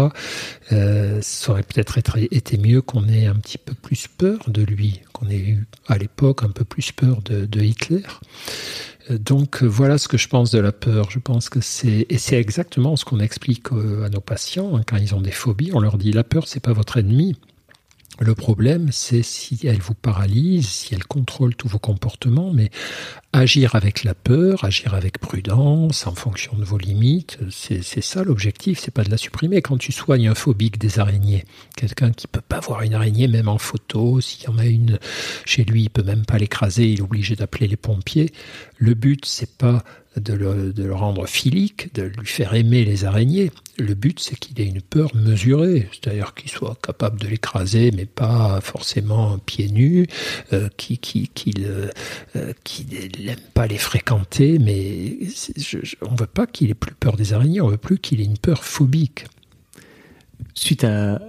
Euh, ça aurait peut-être été mieux qu'on ait un petit peu plus peur de lui, qu'on ait eu à l'époque un peu plus peur de, Hitler. Euh, donc voilà ce que je pense de la peur. Je pense que c'est et c'est exactement ce qu'on explique euh, à nos patients hein, quand ils ont des phobies. On leur dit la peur c'est pas votre ennemi. Le problème, c'est si elle vous paralyse, si elle contrôle tous vos comportements, mais agir avec la peur, agir avec prudence, en fonction de vos limites, c'est ça l'objectif, c'est pas de la supprimer. Quand tu soignes un phobique des araignées, quelqu'un qui peut pas voir une araignée même en photo, s'il y en a une chez lui, il peut même pas l'écraser, il est obligé d'appeler les pompiers. Le but, c'est pas de le, rendre philique, de lui faire aimer les araignées. Le but, c'est qu'il ait une peur mesurée, c'est-à-dire qu'il soit capable de l'écraser, mais pas forcément pieds nus, euh, qu'il euh, euh, n'aime pas les fréquenter, mais on ne veut pas qu'il ait plus peur des araignées, on veut plus qu'il ait une peur phobique. Suite à...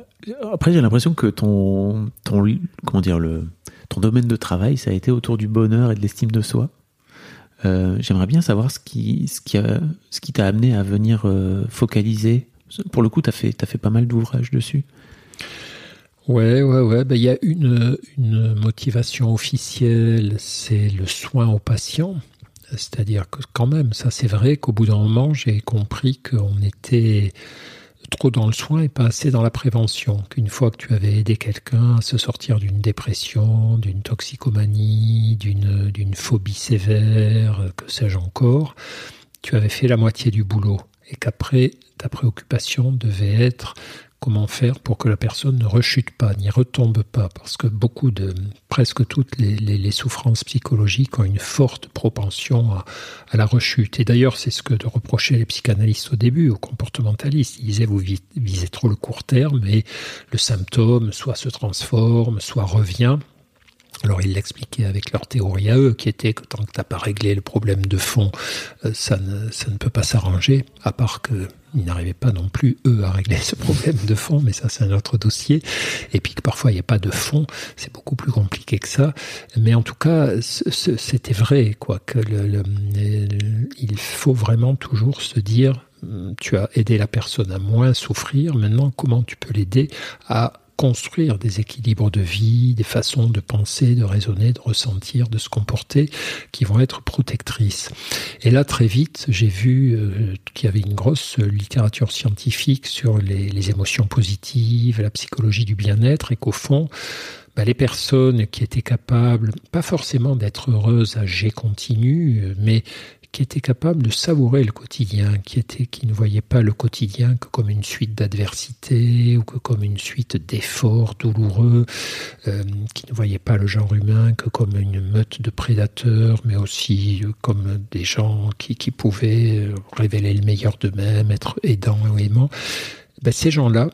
Après, j'ai l'impression que ton, ton, comment dire, le, ton domaine de travail, ça a été autour du bonheur et de l'estime de soi. Euh, j'aimerais bien savoir ce qui, ce qui, ce qui t'a amené à venir euh, focaliser. Pour le coup, tu as fait, fait pas mal d'ouvrages dessus. Ouais, ouais, ouais. Ben, il y a une, une motivation officielle, c'est le soin au patient. C'est-à-dire que quand même, ça c'est vrai qu'au bout d'un moment, j'ai compris qu'on était trop dans le soin et pas assez dans la prévention. Qu'une fois que tu avais aidé quelqu'un à se sortir d'une dépression, d'une toxicomanie, d'une, phobie sévère, que sais-je encore, tu avais fait la moitié du boulot. Et qu'après, ta préoccupation devait être comment faire pour que la personne ne rechute pas, n'y retombe pas, parce que beaucoup de, presque toutes les, souffrances psychologiques ont une forte propension à, la rechute. Et d'ailleurs, c'est ce que reprochaient les psychanalystes au début, aux comportementalistes. Ils disaient, vous visez trop le court terme et le symptôme soit se transforme, soit revient. Alors ils l'expliquaient avec leur théorie à eux, qui était que tant que tu n'as pas réglé le problème de fond, euh, ça ne, ça ne peut pas s'arranger, à part qu'ils n'arrivaient pas non plus, eux, à régler ce problème de fond, mais ça c'est un autre dossier. Et puis que parfois il n'y a pas de fond, c'est beaucoup plus compliqué que ça. Mais en tout cas, c'était vrai, quoi, que le, il faut vraiment toujours se dire, tu as aidé la personne à moins souffrir, maintenant comment tu peux l'aider à construire des équilibres de vie, des façons de penser, de raisonner, de ressentir, de se comporter qui vont être protectrices. Et là, très vite, j'ai vu euh, qu'il y avait une grosse littérature scientifique sur les, émotions positives, la psychologie du bien-être, et qu'au fond, bah, les personnes qui étaient capables, pas forcément d'être heureuses à G continu, euh, mais qui était capable de savourer le quotidien, qui, était, qui ne voyait pas le quotidien que comme une suite d'adversités ou que comme une suite d'efforts douloureux, euh, qui ne voyait pas le genre humain que comme une meute de prédateurs, mais aussi euh, comme des gens qui, pouvaient euh, révéler le meilleur d'eux-mêmes, être aidants ou aimants. Ben, ces gens-là,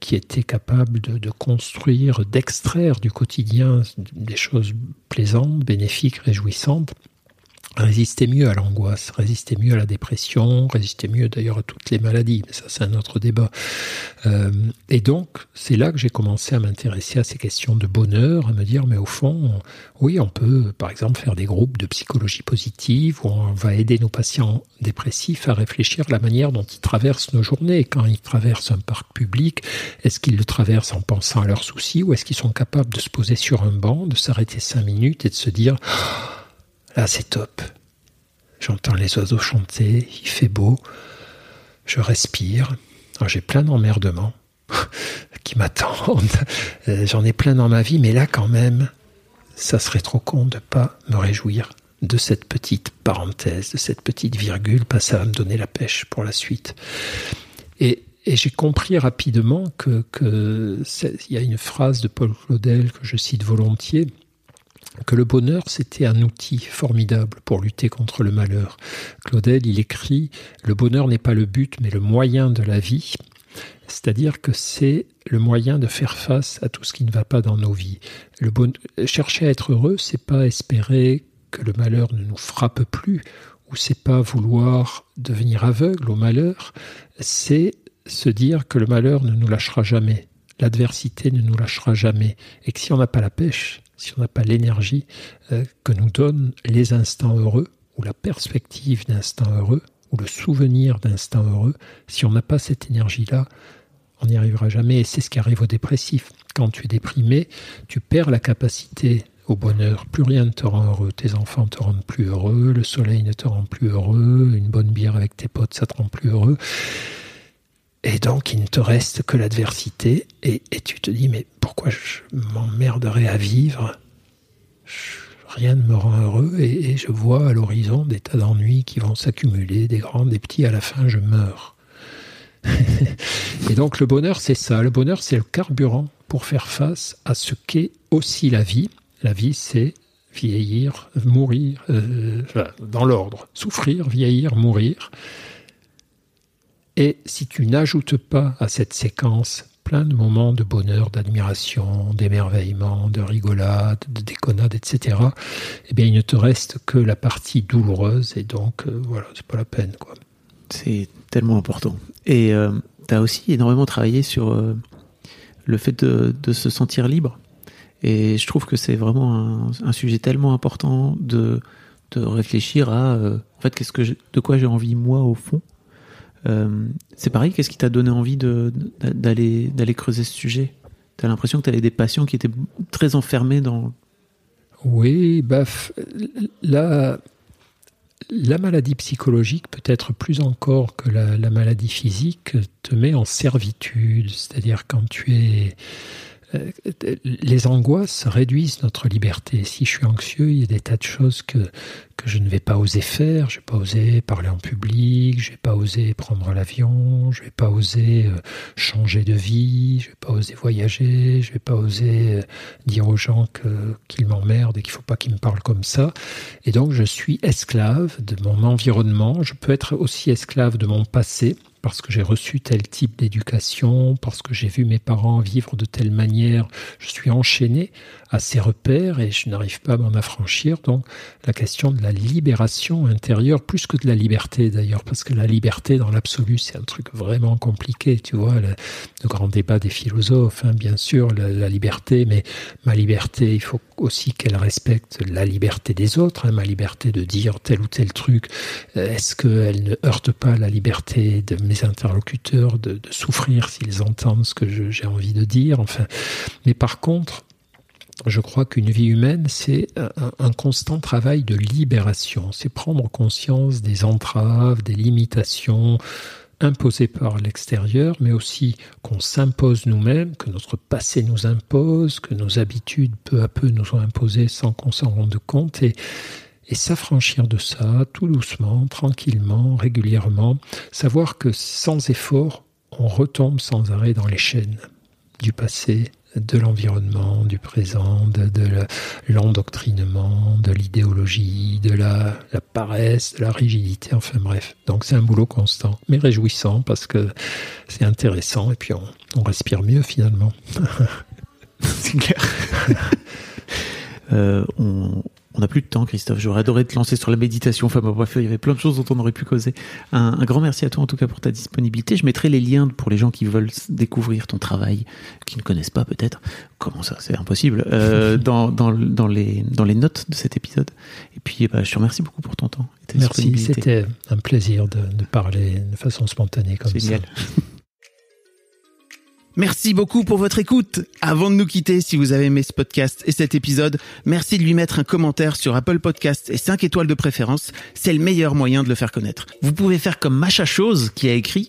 qui étaient capables de construire, d'extraire du quotidien des choses plaisantes, bénéfiques, réjouissantes, résister mieux à l'angoisse, résister mieux à la dépression, résister mieux d'ailleurs à toutes les maladies, mais ça c'est un autre débat. Euh, et donc c'est là que j'ai commencé à m'intéresser à ces questions de bonheur, à me dire mais au fond, oui on peut par exemple faire des groupes de psychologie positive où on va aider nos patients dépressifs à réfléchir la manière dont ils traversent nos journées. Quand ils traversent un parc public, est-ce qu'ils le traversent en pensant à leurs soucis ou est-ce qu'ils sont capables de se poser sur un banc, de s'arrêter cinq minutes et de se dire Là, c'est top. J'entends les oiseaux chanter, il fait beau, je respire. J'ai plein d'emmerdements [laughs] qui m'attendent. Euh, j'en ai plein dans ma vie, mais là, quand même, ça serait trop con de pas me réjouir de cette petite parenthèse, de cette petite virgule, pas ça va me donner la pêche pour la suite. Et, j'ai compris rapidement que, que y a une phrase de Paul Claudel que je cite volontiers, que le bonheur, c'était un outil formidable pour lutter contre le malheur. Claudel, il écrit Le bonheur n'est pas le but, mais le moyen de la vie. C'est-à-dire que c'est le moyen de faire face à tout ce qui ne va pas dans nos vies. Le Chercher à être heureux, c'est pas espérer que le malheur ne nous frappe plus, ou c'est pas vouloir devenir aveugle au malheur, c'est se dire que le malheur ne nous lâchera jamais, l'adversité ne nous lâchera jamais, et que si on n'a pas la pêche, si on n'a pas l'énergie euh, que nous donnent les instants heureux, ou la perspective d'instants heureux, ou le souvenir d'instants heureux, si on n'a pas cette énergie-là, on n'y arrivera jamais. Et c'est ce qui arrive aux dépressifs. Quand tu es déprimé, tu perds la capacité au bonheur. Plus rien ne te rend heureux. Tes enfants te rendent plus heureux, le soleil ne te rend plus heureux, une bonne bière avec tes potes, ça te rend plus heureux. Et donc, il ne te reste que l'adversité. Et, tu te dis, mais pourquoi je m'emmerderais à vivre? Rien ne me rend heureux. Et, je vois à l'horizon des tas d'ennuis qui vont s'accumuler, des grands, des petits. À la fin, je meurs. [laughs] et donc, le bonheur, c'est ça. Le bonheur, c'est le carburant pour faire face à ce qu'est aussi la vie. La vie, c'est vieillir, mourir, euh, dans l'ordre. Souffrir, vieillir, mourir. Et si tu n'ajoutes pas à cette séquence plein de moments de bonheur, d'admiration, d'émerveillement, de rigolade, de déconnade, etc., eh bien, il ne te reste que la partie douloureuse et donc, euh, voilà, c'est pas la peine, quoi. C'est tellement important. Et euh, tu as aussi énormément travaillé sur euh, le fait de, se sentir libre. Et je trouve que c'est vraiment un, sujet tellement important de, de réfléchir à, en fait, qu'est-ce que de quoi j'ai envie moi au fond euh, c'est pareil, qu'est-ce qui t'a donné envie d'aller creuser ce sujet? Tu as l'impression que tu avais des patients qui étaient très enfermés dans. Oui, bah, la, la maladie psychologique, peut-être plus encore que la, la maladie physique, te met en servitude. C'est-à-dire quand tu es les angoisses réduisent notre liberté. Si je suis anxieux, il y a des tas de choses que, que je ne vais pas oser faire. Je vais pas oser parler en public, je vais pas oser prendre l'avion, je vais pas oser euh, changer de vie, je vais pas oser voyager, je vais pas oser euh, dire aux gens qu'ils m'emmerdent et qu'il ne faut pas qu'ils me parlent comme ça. Et donc je suis esclave de mon environnement. Je peux être aussi esclave de mon passé parce que j'ai reçu tel type d'éducation, parce que j'ai vu mes parents vivre de telle manière, je suis enchaîné à ces repères et je n'arrive pas à m'en affranchir. Donc la question de la libération intérieure, plus que de la liberté d'ailleurs, parce que la liberté dans l'absolu, c'est un truc vraiment compliqué, tu vois, le, grand débat des philosophes, hein, bien sûr, la, liberté, mais ma liberté, il faut aussi qu'elle respecte la liberté des autres, hein, ma liberté de dire tel ou tel truc, euh, est-ce qu'elle ne heurte pas la liberté de mes interlocuteurs de, de souffrir s'ils entendent ce que j'ai envie de dire, enfin, mais par contre, je crois qu'une vie humaine, c'est un, constant travail de libération. C'est prendre conscience des entraves, des limitations imposées par l'extérieur, mais aussi qu'on s'impose nous-mêmes, que notre passé nous impose, que nos habitudes peu à peu nous ont imposées sans qu'on s'en rende compte. Et, et s'affranchir de ça, tout doucement, tranquillement, régulièrement, savoir que sans effort, on retombe sans arrêt dans les chaînes du passé, de l'environnement, du présent, de, l'endoctrinement, de l'idéologie, de la, paresse, de la rigidité, enfin bref. Donc c'est un boulot constant, mais réjouissant parce que c'est intéressant et puis on, respire mieux finalement. [laughs] c'est clair. [laughs] Euh, on, on n'a plus de temps, Christophe. J'aurais adoré te lancer sur la méditation. Enfin, bref, il y avait plein de choses dont on aurait pu causer. Un, grand merci à toi, en tout cas, pour ta disponibilité. Je mettrai les liens pour les gens qui veulent découvrir ton travail, qui ne connaissent pas peut-être. Comment ça? C'est impossible. Euh, [laughs] dans, dans, dans, les, dans les notes de cet épisode. Et puis, bah, je te remercie beaucoup pour ton temps. merci. C'était un plaisir de, de, parler de façon spontanée comme ça. [laughs] Merci beaucoup pour votre écoute. Avant de nous quitter, si vous avez aimé ce podcast et cet épisode, merci de lui mettre un commentaire sur Apple Podcast et 5 étoiles de préférence. C'est le meilleur moyen de le faire connaître. Vous pouvez faire comme Macha Chose qui a écrit